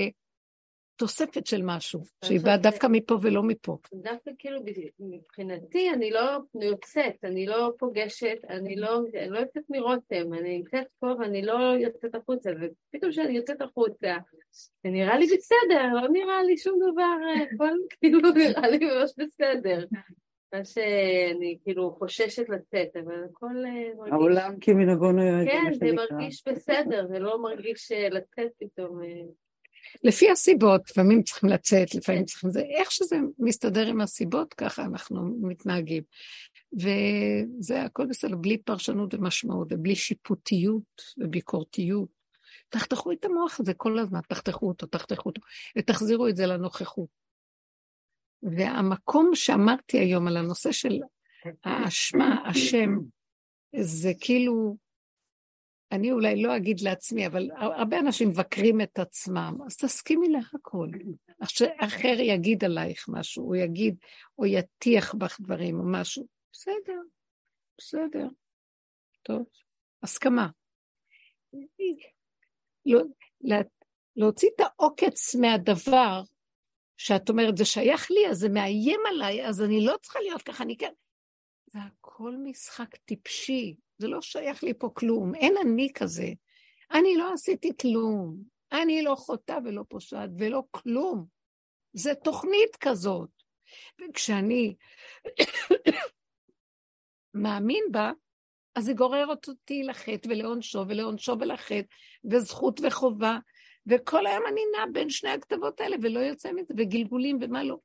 תוספת של משהו, שהיא באה דווקא מפה ולא מפה. דווקא כאילו מבחינתי אני לא יוצאת, אני לא פוגשת, אני לא, אני לא יוצאת מרותם, אני נמצאת פה ואני לא יוצאת החוצה, ופתאום כשאני יוצאת החוצה, זה נראה לי בסדר, לא נראה לי שום דבר, אה, הכל כאילו נראה לי ממש בסדר. מה שאני כאילו חוששת לצאת, אבל הכל אה, מרגיש... העולם כמנהגו נוהג, כן, זה. מרגיש בסדר, זה לא מרגיש אה, לצאת פתאום. לפי הסיבות, לפעמים צריכים לצאת, לפעמים צריכים זה, איך שזה מסתדר עם הסיבות, ככה אנחנו מתנהגים. וזה הכל בסדר, בלי פרשנות ומשמעות, ובלי שיפוטיות וביקורתיות. תחתכו את המוח הזה כל הזמן, תחתכו אותו, תחתכו אותו, ותחזירו את זה לנוכחות. והמקום שאמרתי היום על הנושא של האשמה, השם, זה כאילו, אני אולי לא אגיד לעצמי, אבל הרבה אנשים מבקרים את עצמם, אז תסכימי להכל. אחר יגיד עלייך משהו, הוא יגיד, או יטיח בך דברים או משהו, בסדר, בסדר, טוב, הסכמה. לא, לה, להוציא את העוקץ מהדבר, שאת אומרת, זה שייך לי, אז זה מאיים עליי, אז אני לא צריכה להיות ככה, אני כן... זה הכל משחק טיפשי, זה לא שייך לי פה כלום, אין אני כזה. אני לא עשיתי כלום. אני לא חוטאה ולא פושעת ולא כלום. זה תוכנית כזאת. וכשאני מאמין בה, אז היא גוררת אותי לחטא ולעונשו ולעונשו ולחטא, וזכות וחובה, וכל היום אני נע בין שני הכתבות האלה ולא יוצא מזה, וגלגולים ומה לא.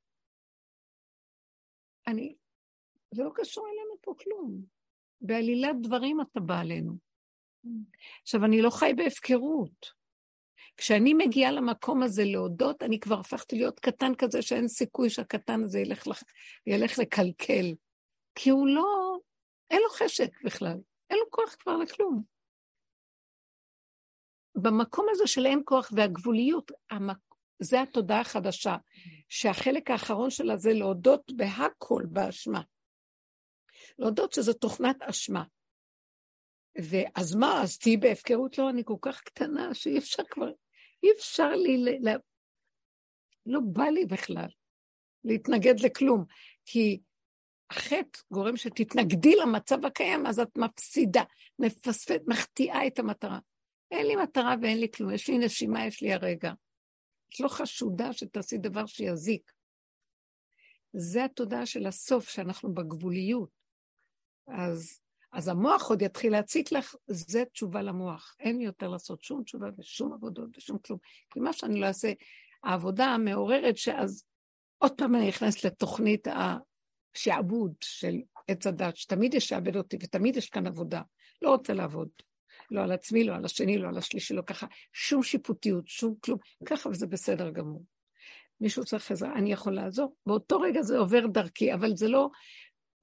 אני, זה לא קשור אלינו פה כלום. בעלילת דברים אתה בא עלינו. עכשיו, אני לא חי בהפקרות. כשאני מגיעה למקום הזה להודות, אני כבר הפכתי להיות קטן כזה שאין סיכוי שהקטן הזה ילך, לח... ילך לקלקל. כי הוא לא, אין לו חשק בכלל, אין לו כוח כבר לכלום. במקום הזה של אין כוח והגבוליות, המק... זה התודעה החדשה, שהחלק האחרון שלה זה להודות בהכל באשמה. להודות שזו תוכנת אשמה. ואז מה, אז תהיי בהפקרות? לא, אני כל כך קטנה שאי אפשר כבר, אי אפשר לי, ל... לא בא לי בכלל להתנגד לכלום, כי החטא גורם שתתנגדי למצב הקיים, אז את מפסידה, מפספת, מחטיאה את המטרה. אין לי מטרה ואין לי כלום, יש לי נשימה, יש לי הרגע. את לא חשודה שתעשי דבר שיזיק. זה התודעה של הסוף, שאנחנו בגבוליות. אז, אז המוח עוד יתחיל להציק לך, זה תשובה למוח. אין יותר לעשות שום תשובה ושום עבודות ושום כלום. כי מה שאני לא אעשה, העבודה המעוררת, שאז עוד פעם אני נכנסת לתוכנית השעבוד של עץ הדת, שתמיד ישעבד אותי ותמיד יש כאן עבודה. לא רוצה לעבוד. לא על עצמי, לא על השני, לא על השלישי, לא ככה. שום שיפוטיות, שום כלום. ככה וזה בסדר גמור. מישהו צריך עזרה, אני יכול לעזור. באותו רגע זה עובר דרכי, אבל זה לא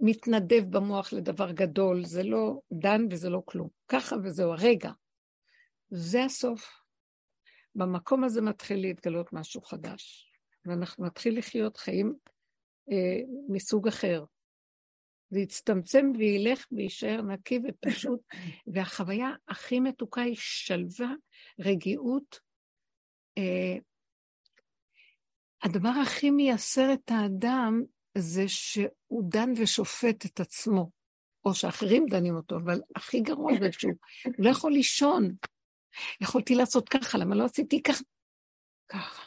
מתנדב במוח לדבר גדול, זה לא דן וזה לא כלום. ככה וזהו, הרגע. זה הסוף. במקום הזה מתחיל להתגלות משהו חדש, ואנחנו נתחיל לחיות חיים אה, מסוג אחר. זה יצטמצם וילך ויישאר נקי ופשוט, והחוויה הכי מתוקה היא שלווה, רגיעות. אה, הדבר הכי מייסר את האדם זה שהוא דן ושופט את עצמו, או שאחרים דנים אותו, אבל הכי גרוע זה שהוא לא יכול לישון. יכולתי לעשות ככה, למה לא עשיתי ככה? ככה,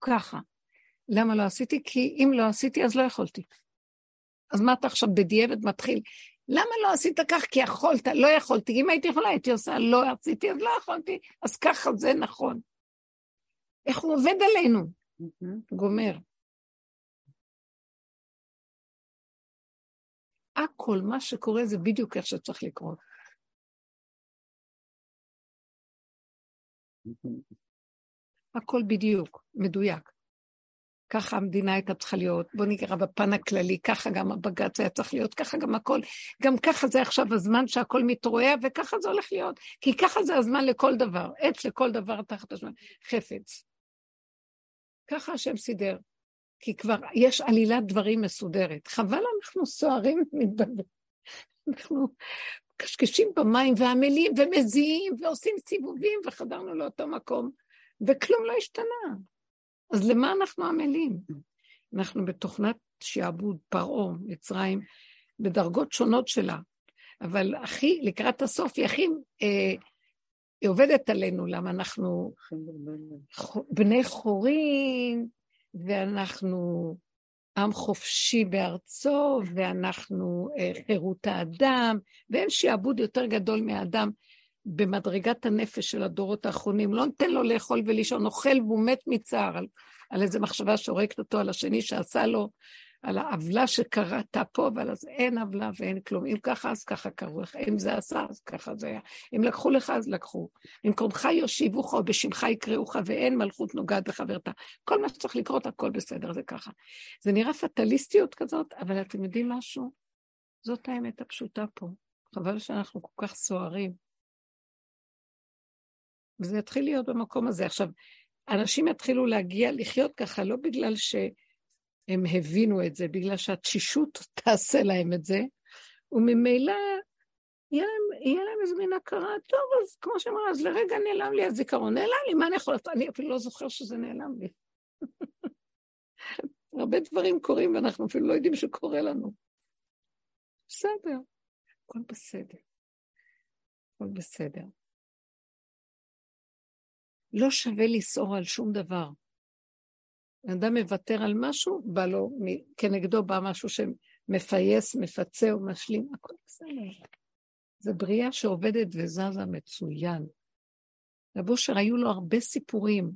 ככה. למה לא עשיתי? כי אם לא עשיתי, אז לא יכולתי. אז מה אתה עכשיו בדיעבד מתחיל? למה לא עשית כך? כי יכולת, לא יכולתי. אם הייתי יכולה, הייתי עושה, לא עשיתי, אז לא יכולתי. אז ככה זה נכון. איך הוא עובד עלינו? גומר. הכל, מה שקורה זה בדיוק איך שצריך לקרות. הכל בדיוק, מדויק. ככה המדינה הייתה צריכה להיות, בוא נקרא בפן הכללי, ככה גם הבג"ץ היה צריך להיות, ככה גם הכל, גם ככה זה עכשיו הזמן שהכל מתרועע, וככה זה הולך להיות, כי ככה זה הזמן לכל דבר, עץ לכל דבר תחת הזמן, חפץ. ככה השם סידר. כי כבר יש עלילת דברים מסודרת. חבל אנחנו סוערים מתבלבלים. אנחנו קשקשים במים ועמלים ומזיעים ועושים סיבובים וחדרנו לאותו מקום, וכלום לא השתנה. אז למה אנחנו עמלים? אנחנו בתוכנת שעבוד, פרעה, מצרים, בדרגות שונות שלה. אבל הכי, לקראת הסוף, היא הכי, אה, היא עובדת עלינו, למה אנחנו בני חורים, ואנחנו עם חופשי בארצו, ואנחנו אה, חירות האדם, ואין שעבוד יותר גדול מהאדם במדרגת הנפש של הדורות האחרונים. לא נותן לו לאכול ולישון, אוכל והוא מת מצער על, על איזה מחשבה שהורגת אותו על השני שעשה לו, על העוולה שקרתה פה, אבל אז אין עוולה ואין כלום. אם ככה, אז ככה קראו לך. אם זה עשה, אז ככה זה היה. אם לקחו לך, אז לקחו. במקומך יושיבוך או בשמך יקראוך, ואין מלכות נוגעת בחברתה. כל מה שצריך לקרות, הכל בסדר, זה ככה. זה נראה פטליסטיות כזאת, אבל אתם יודעים משהו? זאת האמת הפשוטה פה. חבל שאנחנו כל כך סוערים. וזה יתחיל להיות במקום הזה. עכשיו, אנשים יתחילו להגיע, לחיות ככה, לא בגלל ש... הם הבינו את זה, בגלל שהתשישות תעשה להם את זה, וממילא יהיה להם, יהיה להם איזה מין הכרה, טוב, אז כמו שאמרה, אז לרגע נעלם לי הזיכרון, נעלם לי, מה אני יכול לעשות? אני אפילו לא זוכר שזה נעלם לי. הרבה דברים קורים ואנחנו אפילו לא יודעים שקורה לנו. בסדר, הכל בסדר. הכל בסדר. לא שווה לסעור על שום דבר. אדם מוותר על משהו, בא לו, כנגדו בא משהו שמפייס, מפצה או משלים, הכל בסדר. זו בריאה שעובדת וזזה מצוין. רב אושר היו לו הרבה סיפורים,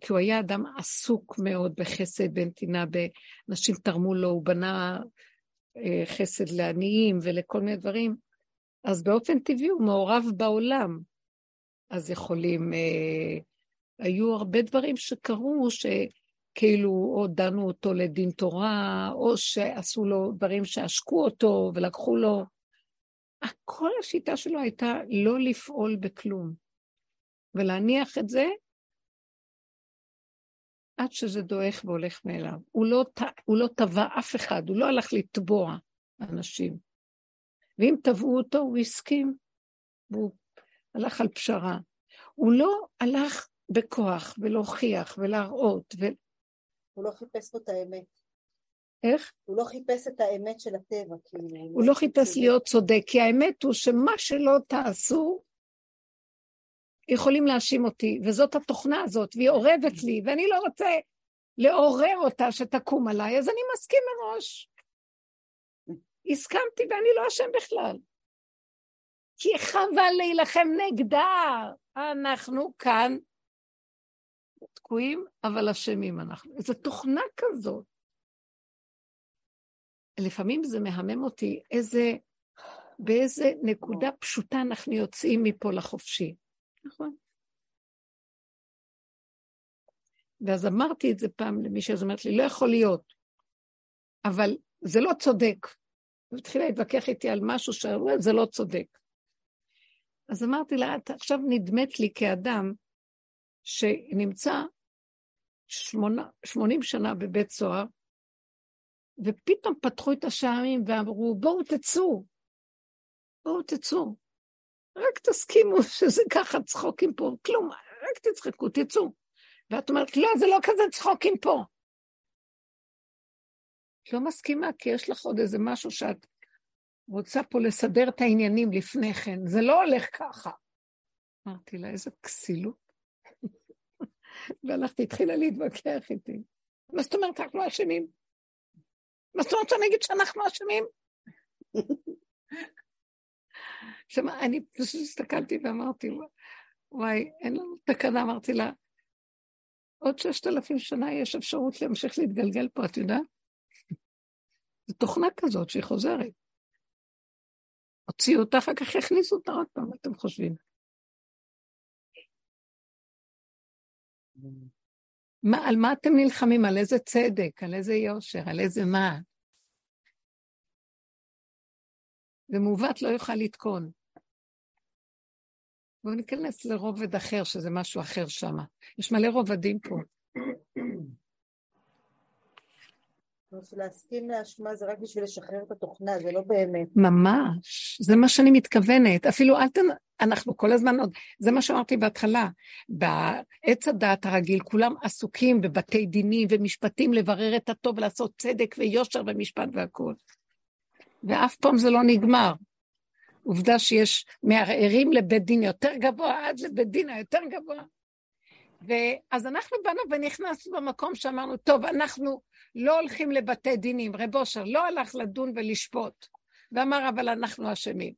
כי הוא היה אדם עסוק מאוד בחסד, בנתינה, אנשים תרמו לו, הוא בנה אה, חסד לעניים ולכל מיני דברים, אז באופן טבעי הוא מעורב בעולם. אז יכולים, אה, היו הרבה דברים שקרו, שכאילו או דנו אותו לדין תורה, או שעשו לו דברים שעשקו אותו ולקחו לו. כל השיטה שלו הייתה לא לפעול בכלום, ולהניח את זה עד שזה דועך והולך מאליו. הוא לא, הוא לא תבע אף אחד, הוא לא הלך לתבוע אנשים. ואם תבעו אותו, הוא הסכים, והוא הלך על פשרה. הוא לא הלך בכוח ולהוכיח ולהראות. ו... הוא לא חיפש פה את האמת. איך? הוא לא חיפש את האמת של הטבע, כאילו. הוא לא חיפש להיות צודק, כי האמת הוא שמה שלא תעשו, יכולים להאשים אותי, וזאת התוכנה הזאת, והיא אורבת לי, ואני לא רוצה לעורר אותה שתקום עליי, אז אני מסכים מראש. הסכמתי ואני לא אשם בכלל. כי חבל להילחם נגדה. אנחנו כאן תקועים, אבל אשמים אנחנו. איזו תוכנה כזאת. לפעמים זה מהמם אותי איזה, באיזה נקודה פשוטה אנחנו יוצאים מפה לחופשי. נכון. ואז אמרתי את זה פעם למישהו, אז אמרת לי, לא יכול להיות, אבל זה לא צודק. היא התחילה להתווכח איתי על משהו שזה לא צודק. אז אמרתי לה, את עכשיו נדמת לי כאדם שנמצא שמונה, 80 שנה בבית סוהר, ופתאום פתחו את השערים ואמרו, בואו תצאו, בואו תצאו. רק תסכימו שזה ככה צחוקים פה, כלום, רק תצחקו, תצאו. ואת אומרת, לא, זה לא כזה צחוקים פה. את לא מסכימה, כי יש לך עוד איזה משהו שאת רוצה פה לסדר את העניינים לפני כן, זה לא הולך ככה. אמרתי לה, איזה כסילות. והלכתי, התחילה להתווכח איתי. מה זאת אומרת, אנחנו אשמים? מה זאת אומרת שאני אגיד שאנחנו אשמים? עכשיו, אני פשוט הסתכלתי ואמרתי, וואי, אין לנו תקנה, אמרתי לה, עוד ששת אלפים שנה יש אפשרות להמשיך להתגלגל פה, את יודעת? זו תוכנה כזאת שהיא חוזרת. הוציאו אותה, אחר כך הכניסו אותה עוד פעם, אתם חושבים? מה, על מה אתם נלחמים? על איזה צדק? על איזה יושר? על איזה מה? ומעוות לא יוכל לתקון. בואו ניכנס לרובד אחר, שזה משהו אחר שם. יש מלא רובדים פה. להסכים לאשמה זה רק בשביל לשחרר את התוכנה, זה לא באמת. ממש, זה מה שאני מתכוונת. אפילו אל תנ... אנחנו כל הזמן עוד, זה מה שאמרתי בהתחלה. בעץ הדת הרגיל, כולם עסוקים בבתי דינים ומשפטים לברר את הטוב, לעשות צדק ויושר ומשפט והכול. ואף פעם זה לא נגמר. עובדה שיש מערערים לבית דין יותר גבוה עד לבית דין היותר גבוה. ואז אנחנו באנו ונכנסנו במקום שאמרנו, טוב, אנחנו לא הולכים לבתי דינים. רב אושר לא הלך לדון ולשפוט, ואמר, אבל אנחנו אשמים.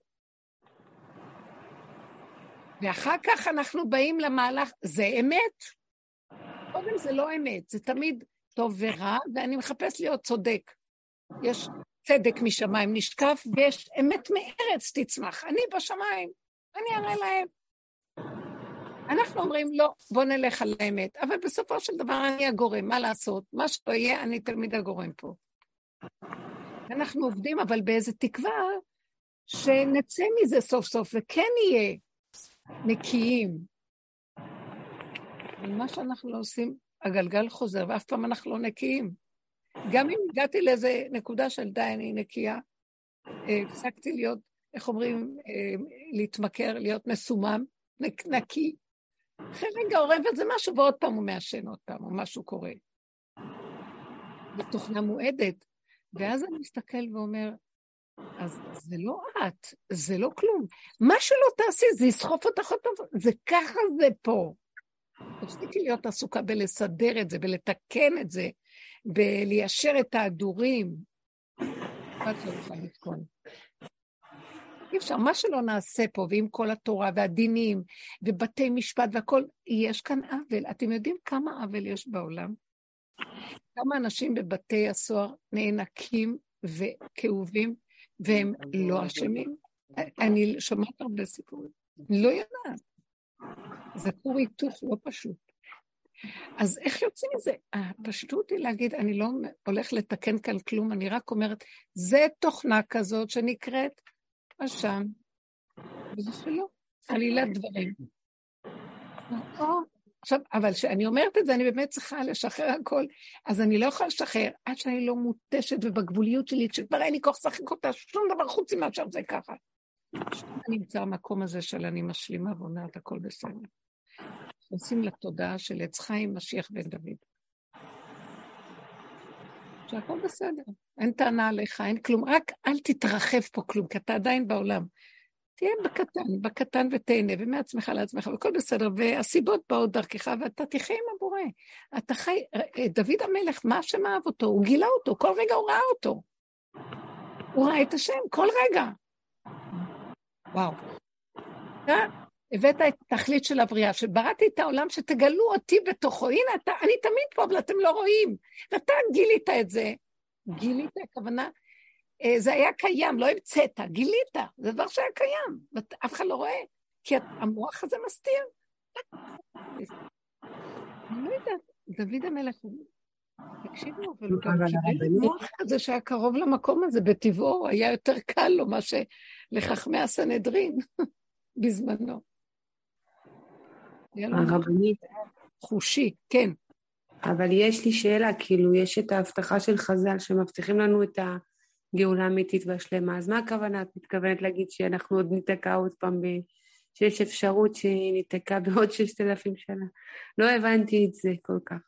ואחר כך אנחנו באים למהלך, זה אמת? קודם זה לא אמת, זה תמיד טוב ורע, ואני מחפש להיות צודק. יש צדק משמיים נשקף, ויש אמת מארץ תצמח. אני בשמיים, אני אראה להם. אנחנו אומרים, לא, בוא נלך על האמת. אבל בסופו של דבר אני הגורם, מה לעשות? מה שלא יהיה, אני תלמיד הגורם פה. אנחנו עובדים, אבל באיזה תקווה שנצא מזה סוף סוף וכן נהיה נקיים. ומה שאנחנו לא עושים, הגלגל חוזר, ואף פעם אנחנו לא נקיים. גם אם הגעתי לאיזה נקודה של די, אני נקייה, אה, הפסקתי להיות, איך אומרים, אה, להתמכר, להיות מסומם, נקי. אחרי רגע עורב את זה משהו, ועוד פעם הוא מעשן עוד פעם, או משהו קורה. בתוכנה מועדת. ואז אני מסתכל ואומר, אז זה לא את, זה לא כלום. מה שלא תעשי, זה יסחוף אותך עוד פעם, זה ככה זה פה. תפסיקי להיות עסוקה בלסדר את זה, בלתקן את זה, בליישר את ההדורים. את לא יכולה לתקון. אי אפשר, מה שלא נעשה פה, ועם כל התורה והדינים ובתי משפט והכול, יש כאן עוול. אתם יודעים כמה עוול יש בעולם? כמה אנשים בבתי הסוהר נאנקים וכאובים, והם לא אשמים? אני שומעת הרבה סיפורים, לא יודעת. זה כור היתוך לא פשוט. אז איך יוצאים מזה? הפשטות היא להגיד, אני לא הולך לתקן כאן כלום, אני רק אומרת, זה תוכנה כזאת שנקראת אשם, וזה שלא, עלילת דברים. עכשיו, אבל כשאני אומרת את זה, אני באמת צריכה לשחרר הכל, אז אני לא יכולה לשחרר עד שאני לא מותשת ובגבוליות שלי, כשכבר אין לי כוח לשחק אותה, שום דבר חוץ מאשר זה ככה. אני נמצא במקום הזה של אני משלימה ואומרת הכל בסדר. נכנסים לתודעה של עץ חיים, משיח בן דוד. שהכל בסדר, אין טענה עליך, אין כלום, רק אל תתרחב פה כלום, כי אתה עדיין בעולם. תהיה בקטן, בקטן ותהנה, ומעצמך לעצמך, והכל בסדר, והסיבות באות דרכך, ואתה תחיה עם הבורא. אתה חי, דוד המלך, מה השם אהב אותו? הוא גילה אותו, כל רגע הוא ראה אותו. הוא ראה את השם, כל רגע. וואו. אתה הבאת את התכלית של הבריאה, שבראתי את העולם, שתגלו אותי בתוכו. הנה, אתה, אני תמיד פה, אבל אתם לא רואים. ואתה גילית את זה. גילית, הכוונה, אה, זה היה קיים, לא המצאת, גילית, זה דבר שהיה קיים, ואף אחד לא רואה, כי המוח הזה מסתיר. אני לא יודעת, דוד המלך, תקשיבו, אבל הוא גם קיבל מוח כזה שהיה קרוב למקום הזה בטבעו, היה יותר קל לו מה שלחכמי הסנהדרין בזמנו. הרבנית. חושי, כן. אבל יש לי שאלה, כאילו, יש את ההבטחה של חז"ל שמבטיחים לנו את ה... גאולה אמיתית והשלמה. אז מה הכוונה? את מתכוונת להגיד שאנחנו עוד ניתקע עוד פעם, ב... שיש אפשרות שניתקע בעוד ששת אלפים שנה? לא הבנתי את זה כל כך.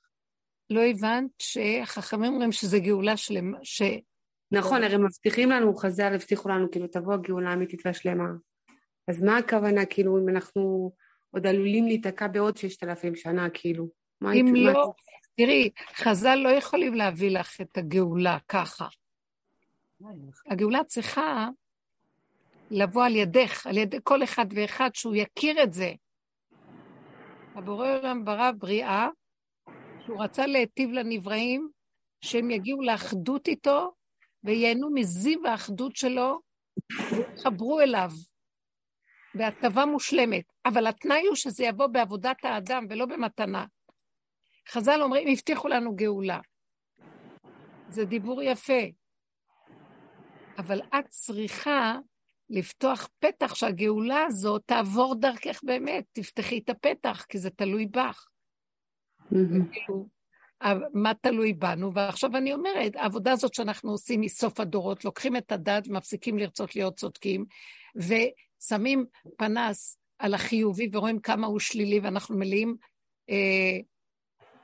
לא הבנת שהחכמים אומרים שזה גאולה שלמה, ש... נכון, הרי מבטיחים לנו, חז"ל הבטיחו לנו, כאילו, תבוא הגאולה האמיתית והשלמה. אז מה הכוונה, כאילו, אם אנחנו עוד עלולים להיתקע בעוד ששת אלפים שנה, כאילו? אם לא, תראי, חז"ל לא יכולים להביא לך את הגאולה ככה. הגאולה צריכה לבוא על ידך, על ידי כל אחד ואחד, שהוא יכיר את זה. הבורא עולם ברא בריאה, שהוא רצה להיטיב לנבראים, שהם יגיעו לאחדות איתו, וייהנו מזיו האחדות שלו, ויתחברו אליו בהטבה מושלמת. אבל התנאי הוא שזה יבוא בעבודת האדם ולא במתנה. חז"ל אומרים, הבטיחו לנו גאולה. זה דיבור יפה, אבל את צריכה לפתוח פתח שהגאולה הזאת תעבור דרכך באמת, תפתחי את הפתח, כי זה תלוי בך. מה תלוי בנו? ועכשיו אני אומרת, העבודה הזאת שאנחנו עושים מסוף הדורות, לוקחים את הדת ומפסיקים לרצות להיות צודקים, ושמים פנס על החיובי ורואים כמה הוא שלילי, ואנחנו מלאים אה,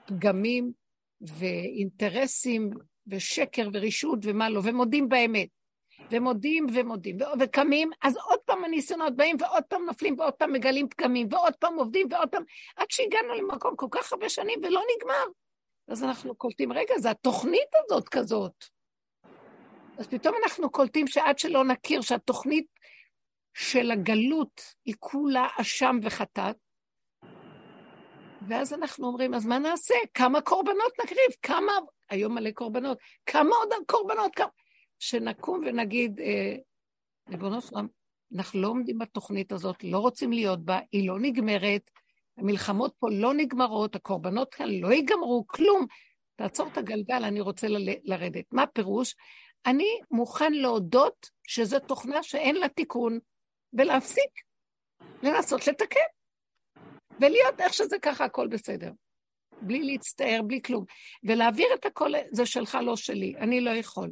פגמים ואינטרסים ושקר ורשעות ומה לא, ומודים באמת. ומודים ומודים, וקמים, אז עוד פעם הניסיונות באים, ועוד פעם נופלים, ועוד פעם מגלים פגמים, ועוד פעם עובדים, ועוד פעם, עד שהגענו למקום כל כך הרבה שנים ולא נגמר. אז אנחנו קולטים, רגע, זה התוכנית הזאת כזאת. אז פתאום אנחנו קולטים שעד שלא נכיר שהתוכנית של הגלות היא כולה אשם וחטאת, ואז אנחנו אומרים, אז מה נעשה? כמה קורבנות נקריב? כמה, היום מלא קורבנות, כמה עוד קורבנות? כמה... שנקום ונגיד, אה, ריבונו של עולם, אנחנו לא עומדים בתוכנית הזאת, לא רוצים להיות בה, היא לא נגמרת, המלחמות פה לא נגמרות, הקורבנות כאן לא ייגמרו, כלום. תעצור את הגלגל, אני רוצה ל- לרדת. מה הפירוש? אני מוכן להודות שזו תוכנה שאין לה תיקון, ולהפסיק, לנסות לתקן, ולהיות איך שזה ככה, הכל בסדר. בלי להצטער, בלי כלום. ולהעביר את הכל, זה שלך, לא שלי, אני לא יכול.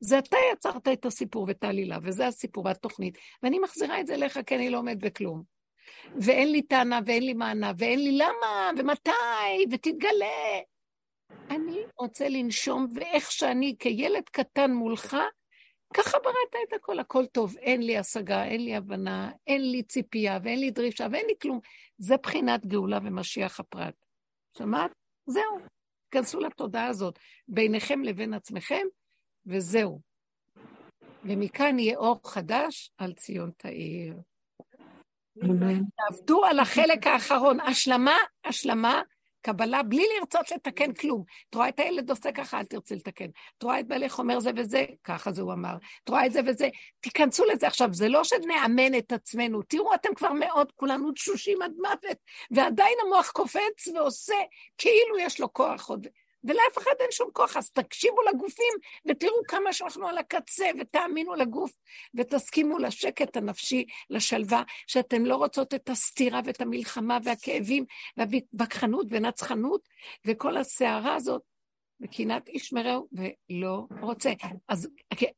זה אתה יצרת את הסיפור ואת העלילה, וזה הסיפור והתוכנית, ואני מחזירה את זה אליך כי אני לא עומד בכלום. ואין לי טענה ואין לי מענה, ואין לי למה, ומתי, ותתגלה. אני רוצה לנשום, ואיך שאני כילד קטן מולך, ככה בראת את הכל, הכל טוב, אין לי השגה, אין לי הבנה, אין לי ציפייה ואין לי דרישה ואין לי כלום. זה בחינת גאולה ומשיח הפרט. שמעת? זהו. כנסו לתודעה הזאת ביניכם לבין עצמכם, וזהו. ומכאן יהיה אור חדש על ציון תאיר. תעבדו על החלק האחרון, השלמה, השלמה, קבלה, בלי לרצות לתקן כלום. את רואה את הילד עושה ככה, אל תרצי לתקן. את רואה את בעלך אומר זה וזה, ככה זה הוא אמר. את רואה את זה וזה, תיכנסו לזה. עכשיו, זה לא שנאמן את עצמנו, תראו, אתם כבר מאוד, כולנו תשושים עד מוות, ועדיין המוח קופץ ועושה כאילו יש לו כוח עוד. ולאף אחד אין שום כוח, אז תקשיבו לגופים ותראו כמה שאנחנו על הקצה, ותאמינו לגוף, ותסכימו לשקט הנפשי, לשלווה, שאתן לא רוצות את הסתירה ואת המלחמה והכאבים והווכחנות ונצחנות, וכל הסערה הזאת, וקנאת איש מרעהו, ולא רוצה. אז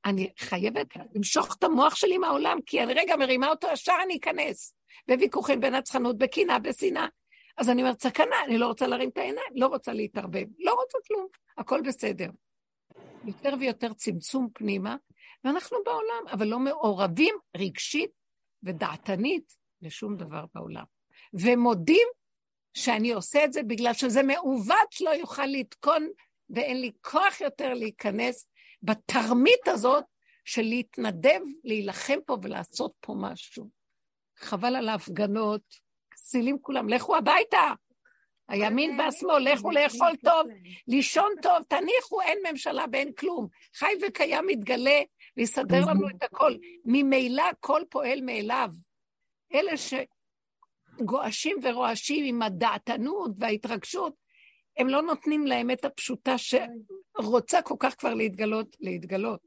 אני חייבת למשוך את המוח שלי מהעולם, כי אני רגע מרימה אותו, ישר אני אכנס. בוויכוחים, בנצחנות, בקנאה, בשנאה. אז אני אומרת, סכנה, אני לא רוצה להרים את העיניים, לא רוצה להתערבב, לא רוצה כלום, הכל בסדר. יותר ויותר צמצום פנימה, ואנחנו בעולם, אבל לא מעורבים רגשית ודעתנית לשום דבר בעולם. ומודים שאני עושה את זה בגלל שזה מעוות שלא יוכל לתקון, ואין לי כוח יותר להיכנס בתרמית הזאת של להתנדב, להילחם פה ולעשות פה משהו. חבל על ההפגנות, כסילים כולם, לכו הביתה. הימין והשמאל, לכו לאכול טוב, לישון טוב, תניחו, אין ממשלה ואין כלום. חי וקיים מתגלה ויסדר לנו את הכל. ממילא כל פועל מאליו. אלה שגועשים ורועשים עם הדעתנות וההתרגשות, הם לא נותנים לאמת הפשוטה שרוצה כל כך כבר להתגלות, להתגלות.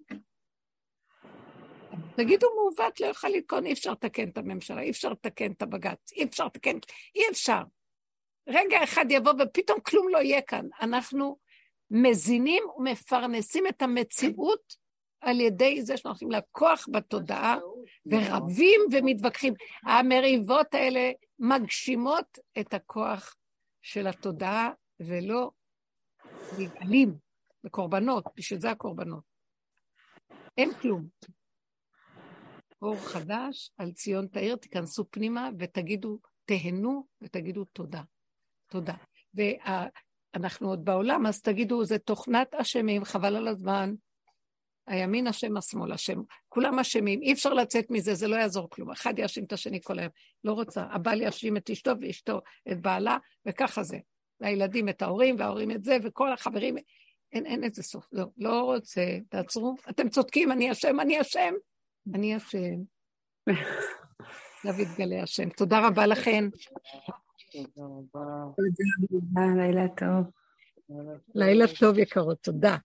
תגידו מעוות, לא יוכל לתקון, אי אפשר לתקן את הממשלה, אי אפשר לתקן את הבג"ץ, אי אפשר לתקן, אי אפשר. רגע אחד יבוא ופתאום כלום לא יהיה כאן. אנחנו מזינים ומפרנסים את המציאות על ידי זה שאנחנו נותנים לה כוח בתודעה, ורבים ומתווכחים. המריבות האלה מגשימות את הכוח של התודעה, ולא נגאלים בקורבנות, בשביל זה הקורבנות. אין כלום. אור חדש על ציון תאיר, תיכנסו פנימה ותגידו, תהנו ותגידו תודה. תודה. ואנחנו עוד בעולם, אז תגידו, זה תוכנת אשמים, חבל על הזמן. הימין אשם, השמאל אשם, כולם אשמים, אי אפשר לצאת מזה, זה לא יעזור כלום. אחד יאשים את השני כל היום, לא רוצה. הבעל יאשים את אשתו ואשתו את בעלה, וככה זה. והילדים את ההורים, וההורים את זה, וכל החברים, אין, אין איזה סוף. לא, לא רוצה, תעצרו. אתם צודקים, אני אשם, אני אשם. אני אשם. דוד גלי השם. תודה רבה לכן. תודה, לילה טוב. לילה טוב, יקרות, תודה.